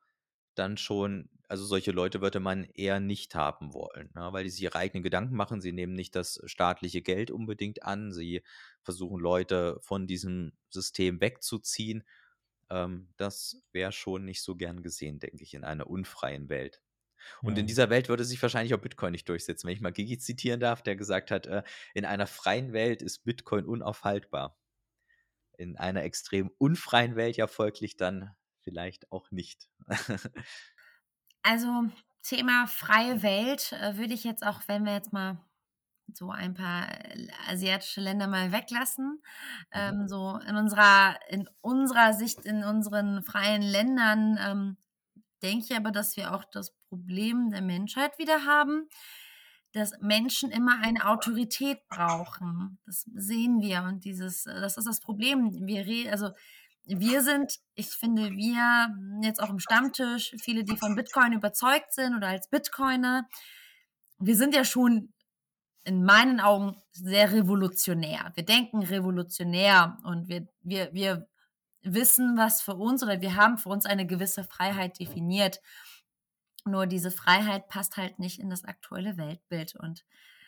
dann schon, also solche Leute würde man eher nicht haben wollen, ne? weil die sich ihre eigenen Gedanken machen. Sie nehmen nicht das staatliche Geld unbedingt an. Sie versuchen Leute von diesem System wegzuziehen. Ähm, das wäre schon nicht so gern gesehen, denke ich, in einer unfreien Welt. Und in hm. dieser Welt würde sich wahrscheinlich auch Bitcoin nicht durchsetzen. Wenn ich mal Gigi zitieren darf, der gesagt hat, äh, in einer freien Welt ist Bitcoin unaufhaltbar. In einer extrem unfreien Welt ja folglich dann vielleicht auch nicht. Also Thema freie Welt äh, würde ich jetzt auch, wenn wir jetzt mal so ein paar äh, asiatische Länder mal weglassen, Mhm. ähm, so in unserer, in unserer Sicht, in unseren freien Ländern, ähm, denke ich aber, dass wir auch das Problem der Menschheit wieder haben, dass Menschen immer eine Autorität brauchen. Das sehen wir und dieses, äh, das ist das Problem. Wir reden, also wir sind, ich finde, wir jetzt auch im Stammtisch, viele, die von Bitcoin überzeugt sind oder als Bitcoiner, wir sind ja schon in meinen Augen sehr revolutionär. Wir denken revolutionär und wir, wir, wir wissen, was für uns oder wir haben für uns eine gewisse Freiheit definiert. Nur diese Freiheit passt halt nicht in das aktuelle Weltbild und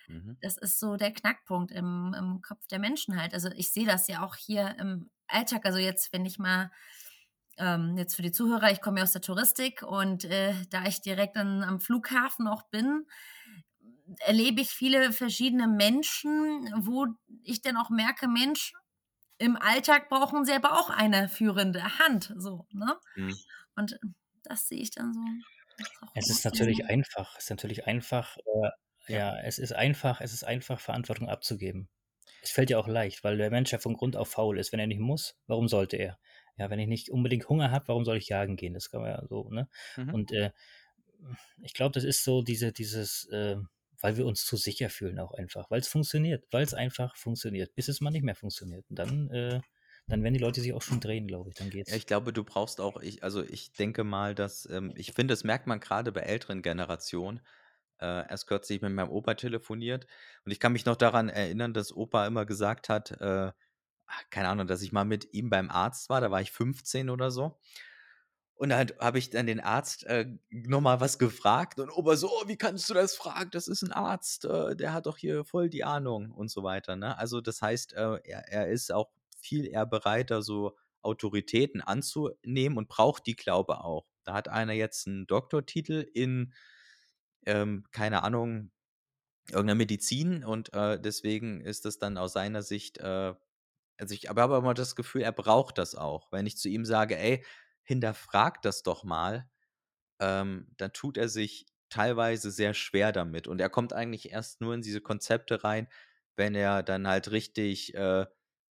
Mhm. das ist so der Knackpunkt im, im Kopf der Menschen halt. Also ich sehe das ja auch hier im Alltag. Also jetzt, wenn ich mal ähm, jetzt für die Zuhörer, ich komme ja aus der Touristik und äh, da ich direkt an, am Flughafen auch bin, erlebe ich viele verschiedene Menschen, wo ich dann auch merke, Mensch, im Alltag brauchen sie aber auch eine führende Hand, so, ne? Mhm. Und das sehe ich dann so. Es ist gut natürlich einfach. Es ist natürlich einfach, äh, Ja. ja, es ist einfach, es ist einfach, Verantwortung abzugeben. Es fällt ja auch leicht, weil der Mensch ja von Grund auf faul ist. Wenn er nicht muss, warum sollte er? Ja, wenn ich nicht unbedingt Hunger habe, warum soll ich jagen gehen? Das kann man ja so, ne? Mhm. Und äh, ich glaube, das ist so diese, dieses, äh, weil wir uns zu sicher fühlen auch einfach, weil es funktioniert, weil es einfach funktioniert, bis es mal nicht mehr funktioniert. Und dann, äh, dann werden die Leute sich auch schon drehen, glaube ich. Dann Ja, geht's. ich glaube, du brauchst auch, ich, also ich denke mal, dass, ähm, ich finde, das merkt man gerade bei älteren Generationen. Äh, erst kürzlich mit meinem Opa telefoniert und ich kann mich noch daran erinnern, dass Opa immer gesagt hat, äh, ach, keine Ahnung, dass ich mal mit ihm beim Arzt war, da war ich 15 oder so. Und dann habe ich dann den Arzt äh, nochmal was gefragt und Opa so, oh, wie kannst du das fragen? Das ist ein Arzt, äh, der hat doch hier voll die Ahnung und so weiter. Ne? Also das heißt, äh, er, er ist auch viel eher bereiter, so Autoritäten anzunehmen und braucht die, glaube auch. Da hat einer jetzt einen Doktortitel in, ähm, keine Ahnung, irgendeiner Medizin und äh, deswegen ist das dann aus seiner Sicht, äh, also ich habe aber immer das Gefühl, er braucht das auch. Wenn ich zu ihm sage, ey, hinterfrag das doch mal, ähm, dann tut er sich teilweise sehr schwer damit. Und er kommt eigentlich erst nur in diese Konzepte rein, wenn er dann halt richtig, äh,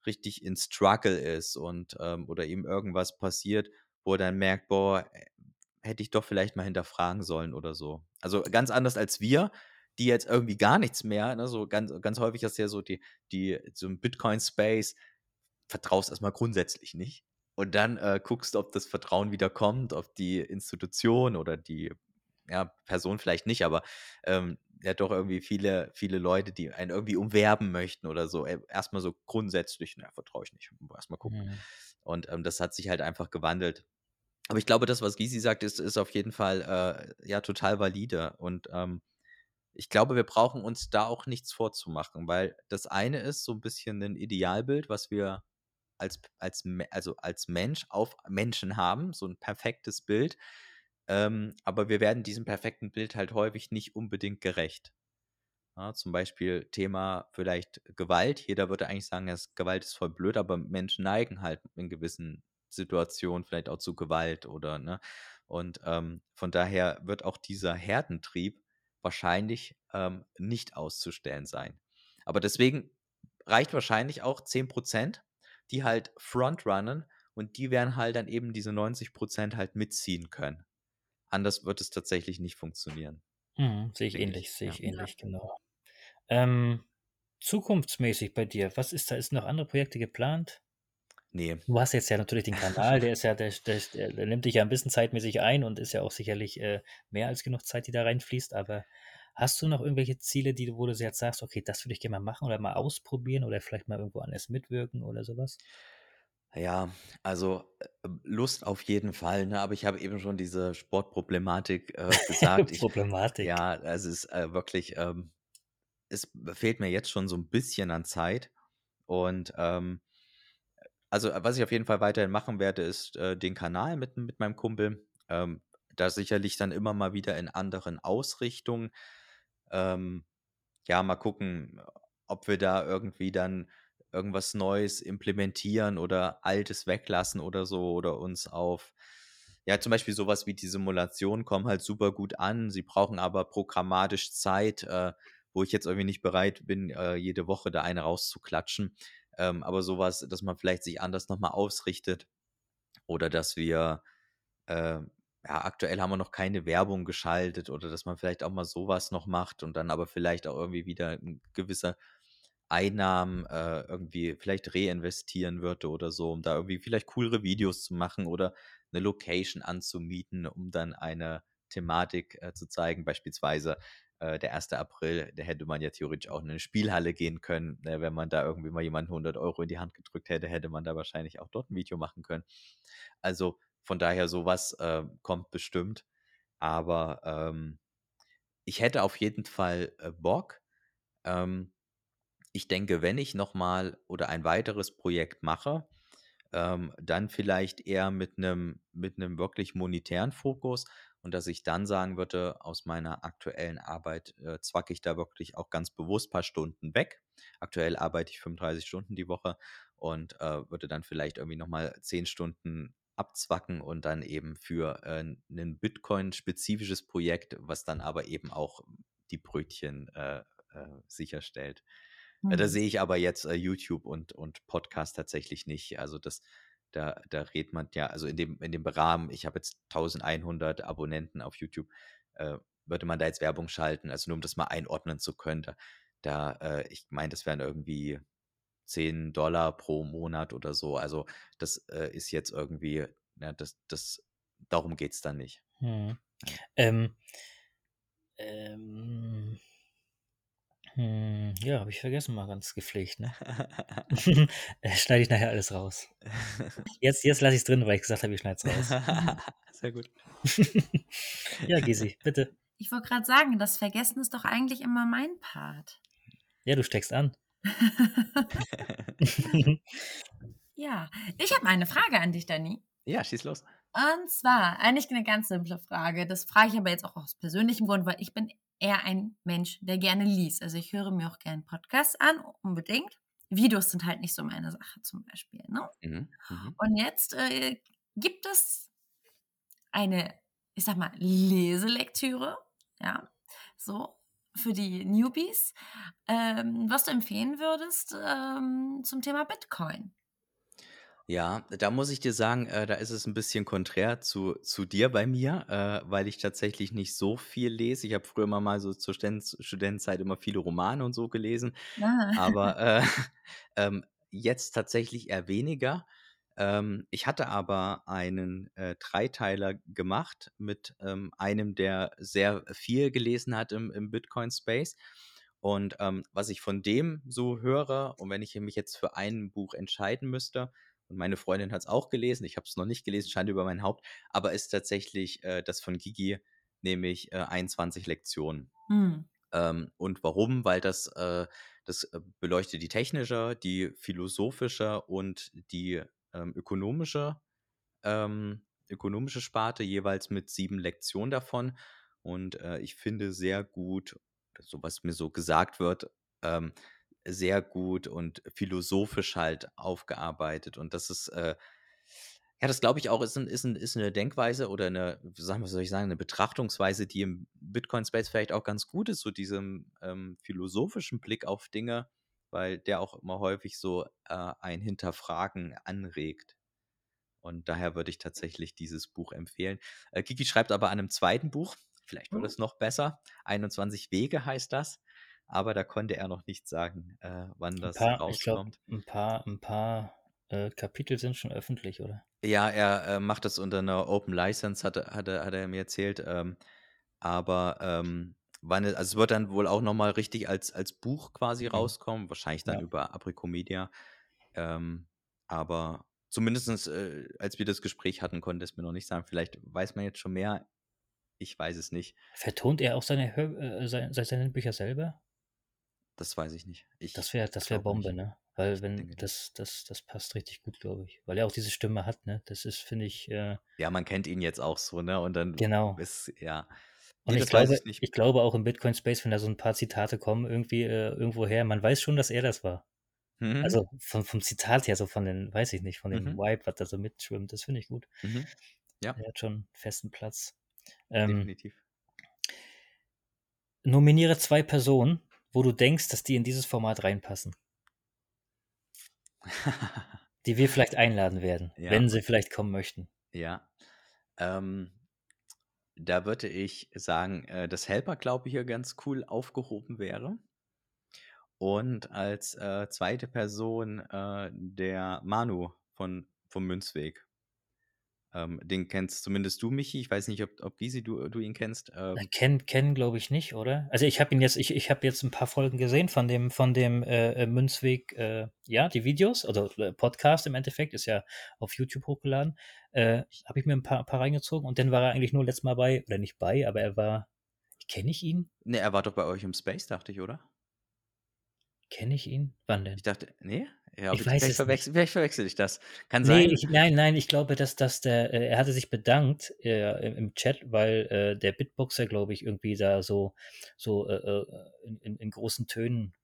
richtig in Struggle ist und ähm, oder ihm irgendwas passiert, wo er dann merkt, boah, äh, hätte ich doch vielleicht mal hinterfragen sollen oder so. Also ganz anders als wir, die jetzt irgendwie gar nichts mehr, ne, so ganz, ganz häufig ist ja so die, die, so im Bitcoin-Space, vertraust erstmal grundsätzlich nicht. Und dann äh, guckst du, ob das Vertrauen wieder kommt, ob die Institution oder die ja, Person vielleicht nicht, aber ähm, ja doch irgendwie viele, viele Leute, die einen irgendwie umwerben möchten oder so. Äh, Erstmal so grundsätzlich, na, vertraue ich nicht. Erstmal gucken. Mhm. Und ähm, das hat sich halt einfach gewandelt. Aber ich glaube, das, was Gysi sagt, ist, ist auf jeden Fall äh, ja total valide. Und ähm, ich glaube, wir brauchen uns da auch nichts vorzumachen, weil das eine ist so ein bisschen ein Idealbild, was wir als, als, also als Mensch auf Menschen haben, so ein perfektes Bild. Ähm, aber wir werden diesem perfekten Bild halt häufig nicht unbedingt gerecht. Ja, zum Beispiel Thema vielleicht Gewalt. Jeder würde eigentlich sagen, dass Gewalt ist voll blöd, aber Menschen neigen halt in gewissen Situationen vielleicht auch zu Gewalt oder ne. Und ähm, von daher wird auch dieser Herdentrieb wahrscheinlich ähm, nicht auszustellen sein. Aber deswegen reicht wahrscheinlich auch 10%, die halt frontrunnen und die werden halt dann eben diese 90% halt mitziehen können. Anders wird es tatsächlich nicht funktionieren. Mhm, sehe ich Denke ähnlich, ich, sehe ich Ja. ähnlich, genau. Ähm, zukunftsmäßig bei dir, was ist da? Ist noch andere Projekte geplant? Nee. Du hast jetzt ja natürlich den Kanal, der ist ja, der, der, der, nimmt dich ja ein bisschen zeitmäßig ein und ist ja auch sicherlich äh, mehr als genug Zeit, die da reinfließt. Aber hast du noch irgendwelche Ziele, die du, wo du jetzt sagst, okay, das würde ich gerne mal machen oder mal ausprobieren oder vielleicht mal irgendwo anders mitwirken oder sowas? Ja, also äh, Lust auf jeden Fall, ne? Aber ich habe eben schon diese Sportproblematik äh, gesagt. Ich, Problematik. ja, es ist äh, wirklich, ähm, es fehlt mir jetzt schon so ein bisschen an Zeit. Und ähm, also, was ich auf jeden Fall weiterhin machen werde, ist äh, den Kanal mit, mit meinem Kumpel. Ähm, da sicherlich dann immer mal wieder in anderen Ausrichtungen. Ähm, ja, mal gucken, ob wir da irgendwie dann irgendwas Neues implementieren oder Altes weglassen oder so oder uns auf, ja, zum Beispiel sowas wie die Simulationen kommen halt super gut an. Sie brauchen aber programmatisch Zeit, äh, wo ich jetzt irgendwie nicht bereit bin, äh, jede Woche da eine rauszuklatschen. Ähm, aber sowas, dass man vielleicht sich anders nochmal ausrichtet oder dass wir, äh, ja, aktuell haben wir noch keine Werbung geschaltet oder dass man vielleicht auch mal sowas noch macht und dann aber vielleicht auch irgendwie wieder ein gewisser Einnahmen äh, irgendwie vielleicht reinvestieren würde oder so, um da irgendwie vielleicht coolere Videos zu machen oder eine Location anzumieten, um dann eine Thematik äh, zu zeigen. Beispielsweise äh, der 1. April, da hätte man ja theoretisch auch in eine Spielhalle gehen können. Äh, wenn man da irgendwie mal jemanden 100 Euro in die Hand gedrückt hätte, hätte man da wahrscheinlich auch dort ein Video machen können. Also von daher sowas äh, kommt bestimmt. Aber ähm, ich hätte auf jeden Fall äh, Bock. Ähm, ich denke, wenn ich nochmal oder ein weiteres Projekt mache, ähm, dann vielleicht eher mit einem mit einem wirklich monetären Fokus und dass ich dann sagen würde, aus meiner aktuellen Arbeit äh, zwacke ich da wirklich auch ganz bewusst ein paar Stunden weg. Aktuell arbeite ich 35 Stunden die Woche und äh, würde dann vielleicht irgendwie nochmal 10 Stunden abzwacken und dann eben für äh, ein Bitcoin-spezifisches Projekt, was dann aber eben auch die Brötchen äh, äh, sicherstellt. Äh, Da Hm. sehe ich aber jetzt äh, YouTube und, und Podcast tatsächlich nicht. Also das, da, da redet man ja, also in dem, in dem Rahmen, ich habe jetzt 1100 Abonnenten auf YouTube, äh, würde man da jetzt Werbung schalten, also nur um das mal einordnen zu können. Da, da äh, ich meine, das wären irgendwie 10 Dollar pro Monat oder so. Also das äh, ist jetzt irgendwie, ja, das, das, darum geht es dann nicht. Hm. Ähm, ähm, hm, ja, habe ich vergessen, mal ganz gepflegt, ne? Äh, Schneide ich nachher alles raus. Jetzt, jetzt lasse ich es drin, weil ich gesagt habe, ich schneide es raus. Sehr gut. ja, Gisi, bitte. Ich wollte gerade sagen, das Vergessen ist doch eigentlich immer mein Part. Ja, du steckst an. Ja, ich habe eine Frage an dich, Dani. Ja, schieß los. Und zwar eigentlich eine ganz simple Frage. Das frage ich aber jetzt auch aus persönlichem Grund, weil ich bin eher ein Mensch, der gerne liest. Also ich höre mir auch gerne Podcasts an, unbedingt. Videos sind halt nicht so meine Sache zum Beispiel. Ne? Mhm. Mhm. Und jetzt äh, gibt es eine, ich sag mal, Leselektüre, ja, so für die Newbies, ähm, was du empfehlen würdest ähm, zum Thema Bitcoin. Ja, da muss ich dir sagen, äh, da ist es ein bisschen konträr zu, zu dir bei mir, äh, weil ich tatsächlich nicht so viel lese. Ich habe früher immer mal so zur Sten Studentenzeit immer viele Romane und so gelesen, Ah. aber äh, ähm, jetzt tatsächlich eher weniger. Ähm, ich hatte aber einen äh, Dreiteiler gemacht mit ähm, einem, der sehr viel gelesen hat im, im Bitcoin-Space. Und ähm, was ich von dem so höre, und wenn ich mich jetzt für ein Buch entscheiden müsste, und meine Freundin hat es auch gelesen, ich habe es noch nicht gelesen, scheint über mein Haupt, aber ist tatsächlich äh, das von Gigi, nämlich äh, 21 Lektionen. Hm. Ähm, und warum? Weil das, äh, das äh, beleuchtet die technische, die philosophische und die ähm, ökonomische, ähm, ökonomische Sparte, jeweils mit sieben Lektionen davon. Und äh, ich finde sehr gut, so was mir so gesagt wird, ähm, sehr gut und philosophisch halt aufgearbeitet. Und das ist, äh, ja, das glaube ich auch, ist, ein, ist, ein, ist eine Denkweise oder eine, sagen, was soll ich sagen, eine Betrachtungsweise, die im Bitcoin-Space vielleicht auch ganz gut ist, so diesem ähm, philosophischen Blick auf Dinge, weil der auch immer häufig so äh, ein Hinterfragen anregt. Und daher würde ich tatsächlich dieses Buch empfehlen. Äh, Kiki schreibt aber an einem zweiten Buch, vielleicht wird Mhm. es noch besser. 21 Wege heißt das. Aber da konnte er noch nicht sagen, äh, wann Ein das paar, ich glaube, rauskommt. ein paar, ein paar äh, Kapitel sind schon öffentlich, oder? Ja, er äh, macht das unter einer Open License, hat, er- hat, er, hat er mir erzählt. Ähm, aber ähm, wann, es- also es wird dann wohl auch nochmal richtig als, als Buch quasi Mhm. rauskommen, wahrscheinlich dann Ja. über Apricomedia. Ähm, aber zumindest äh, als wir das Gespräch hatten, konnte es mir noch nicht sagen. Vielleicht weiß man jetzt schon mehr. Ich weiß es nicht. Vertont er auch seine, Hör äh, seine, seine Bücher selber? Das weiß ich nicht. Ich Das wäre das wär Bombe, nicht. ne? Weil wenn das, das, das passt richtig gut, glaube ich. Weil er auch diese Stimme hat, ne? Das ist, finde ich, äh, Ja, man kennt ihn jetzt auch so, ne? Und dann genau. ist, ja. Und Nee, ich glaube, ich ich glaube auch im Bitcoin Space, wenn da so ein paar Zitate kommen, irgendwie äh, irgendwo her, man weiß schon, dass er das war. Mhm. Also vom, vom Zitat her, so von den, weiß ich nicht, von dem Mhm. Vibe, was da so mitschwimmt, das finde ich gut. Mhm. Ja, Er hat schon einen festen Platz. Ähm, definitiv. nominiere zwei Personen, wo du denkst, dass die in dieses Format reinpassen, die wir vielleicht einladen werden, Ja. wenn sie vielleicht kommen möchten. Ja. Ähm, da würde ich sagen, äh, dass Helper, glaube ich, hier ganz cool aufgehoben wäre. Und als äh, zweite Person äh, der Manu von, vom Münzweg. Ähm, den kennst zumindest du, Michi. Ich weiß nicht, ob, ob Gysi, du, du ihn kennst. Ähm, Kennen, kennen glaube ich nicht, oder? Also ich habe ihn jetzt, ich, ich habe jetzt ein paar Folgen gesehen von dem, von dem äh, äh, Münzweg, äh, ja, die Videos, also äh, Podcast im Endeffekt, ist ja auf YouTube hochgeladen. Äh, habe ich mir ein paar, paar reingezogen und dann war er eigentlich nur letztes Mal bei, oder nicht bei, aber er war, kenne ich ihn? ne, er war doch bei euch im Space, dachte ich, oder? Kenne ich ihn? Wann denn? Ich dachte, nee? Ja, Ich weiß vielleicht, es verwechsel, vielleicht verwechsel ich das. Kann Nee, sein. ich, nein, nein, ich glaube, dass, dass der, äh, er hatte sich bedankt äh, im, im Chat, weil äh, der Bitboxer, glaube ich, irgendwie da so, so äh, äh, in, in großen Tönen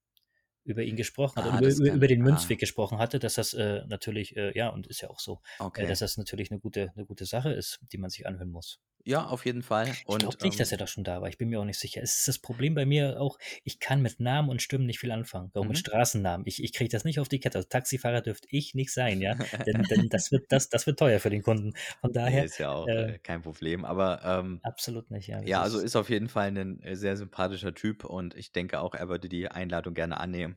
über ihn gesprochen hat Ah, und über, kann- über den ah. Münzweg gesprochen hatte, dass das äh, natürlich, äh, ja, und ist ja auch so, äh, Okay. dass das natürlich eine gute, eine gute Sache ist, die man sich anhören muss. Ja, auf jeden Fall. Ich Und glaube nicht, dass er ähm, da schon da war. Ich bin mir auch nicht sicher. Es ist das Problem bei mir auch, ich kann mit Namen und Stimmen nicht viel anfangen. Auch Mhm. mit Straßennamen. Ich, ich kriege das nicht auf die Kette. Also Taxifahrer dürfte ich nicht sein, ja. Denn, denn das, wird, das, das wird teuer für den Kunden. Von nee, daher ist ja auch äh, äh, kein Problem. Aber ähm, absolut nicht, ja. Ja, also ist, auf jeden Fall ein äh, sehr sympathischer Typ und ich denke auch, er würde die Einladung gerne annehmen.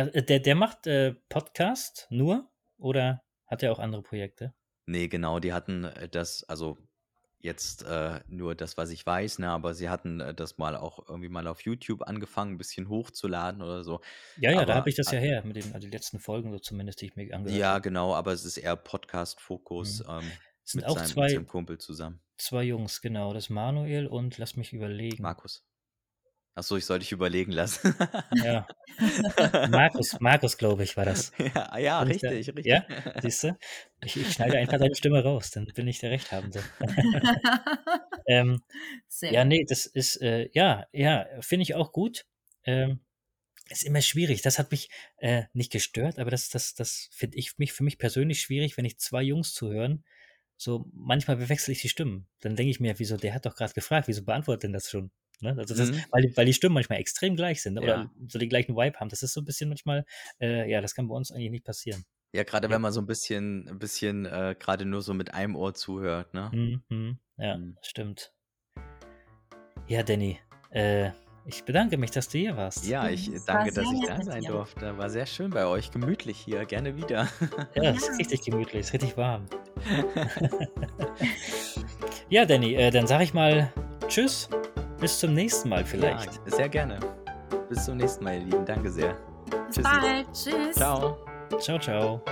Also, äh, der, der macht äh, Podcast nur oder hat er auch andere Projekte? Nee, genau, die hatten äh, das, also jetzt äh, nur das, was ich weiß, ne, aber sie hatten äh, das mal auch irgendwie mal auf YouTube angefangen, ein bisschen hochzuladen oder so. Ja, ja, da Aber habe ich das ja her, mit den also die letzten Folgen, so zumindest, die ich mir angehört ja, habe. genau, aber es ist eher Podcast-Fokus Mhm. ähm, Es sind mit, auch seinem, mit zwei, seinem Kumpel zusammen. zwei Jungs, genau. Das Manuel und lass mich überlegen. Markus. Achso, ich soll dich überlegen lassen. Ja, Markus, Markus, glaube ich, war das. ja, ja, Bin ich da? richtig, richtig. Ja, siehst du? Ich, ich schneide einfach deine Stimme raus, dann bin ich der Rechthabende. ähm, Sehr ja, nee, das ist, äh, ja, ja, finde ich auch gut. Ähm, ist immer schwierig. Das hat mich äh, nicht gestört, aber das, das, das finde ich mich, für mich persönlich schwierig, wenn ich zwei Jungs zuhören. So, manchmal bewechsel ich die Stimmen. Dann denke ich mir, wieso, der hat doch gerade gefragt, wieso beantwortet denn das schon? Ne? Also das, Mhm. weil, die- weil die Stimmen manchmal extrem gleich sind ne? oder Ja. so den gleichen Vibe haben. Das ist so ein bisschen manchmal, äh, ja, das kann bei uns eigentlich nicht passieren. Ja, gerade Ja. wenn man so ein bisschen, ein bisschen äh, gerade nur so mit einem Ohr zuhört, ne? Mhm. Ja, Mhm. stimmt. Ja, Danny, äh, ich bedanke mich, dass du hier warst. Ja, ich danke, dass ich da sein durfte. War sehr schön bei euch, gemütlich hier, gerne wieder. Ja, ist Ja. richtig gemütlich, ist richtig warm. ja, Danny, äh, dann sage ich mal Tschüss, bis zum nächsten Mal vielleicht. Ja, sehr gerne. Bis zum nächsten Mal, ihr Lieben. Danke sehr. Bis Tschüssi. bald. Tschüss. Ciao. Ciao, ciao.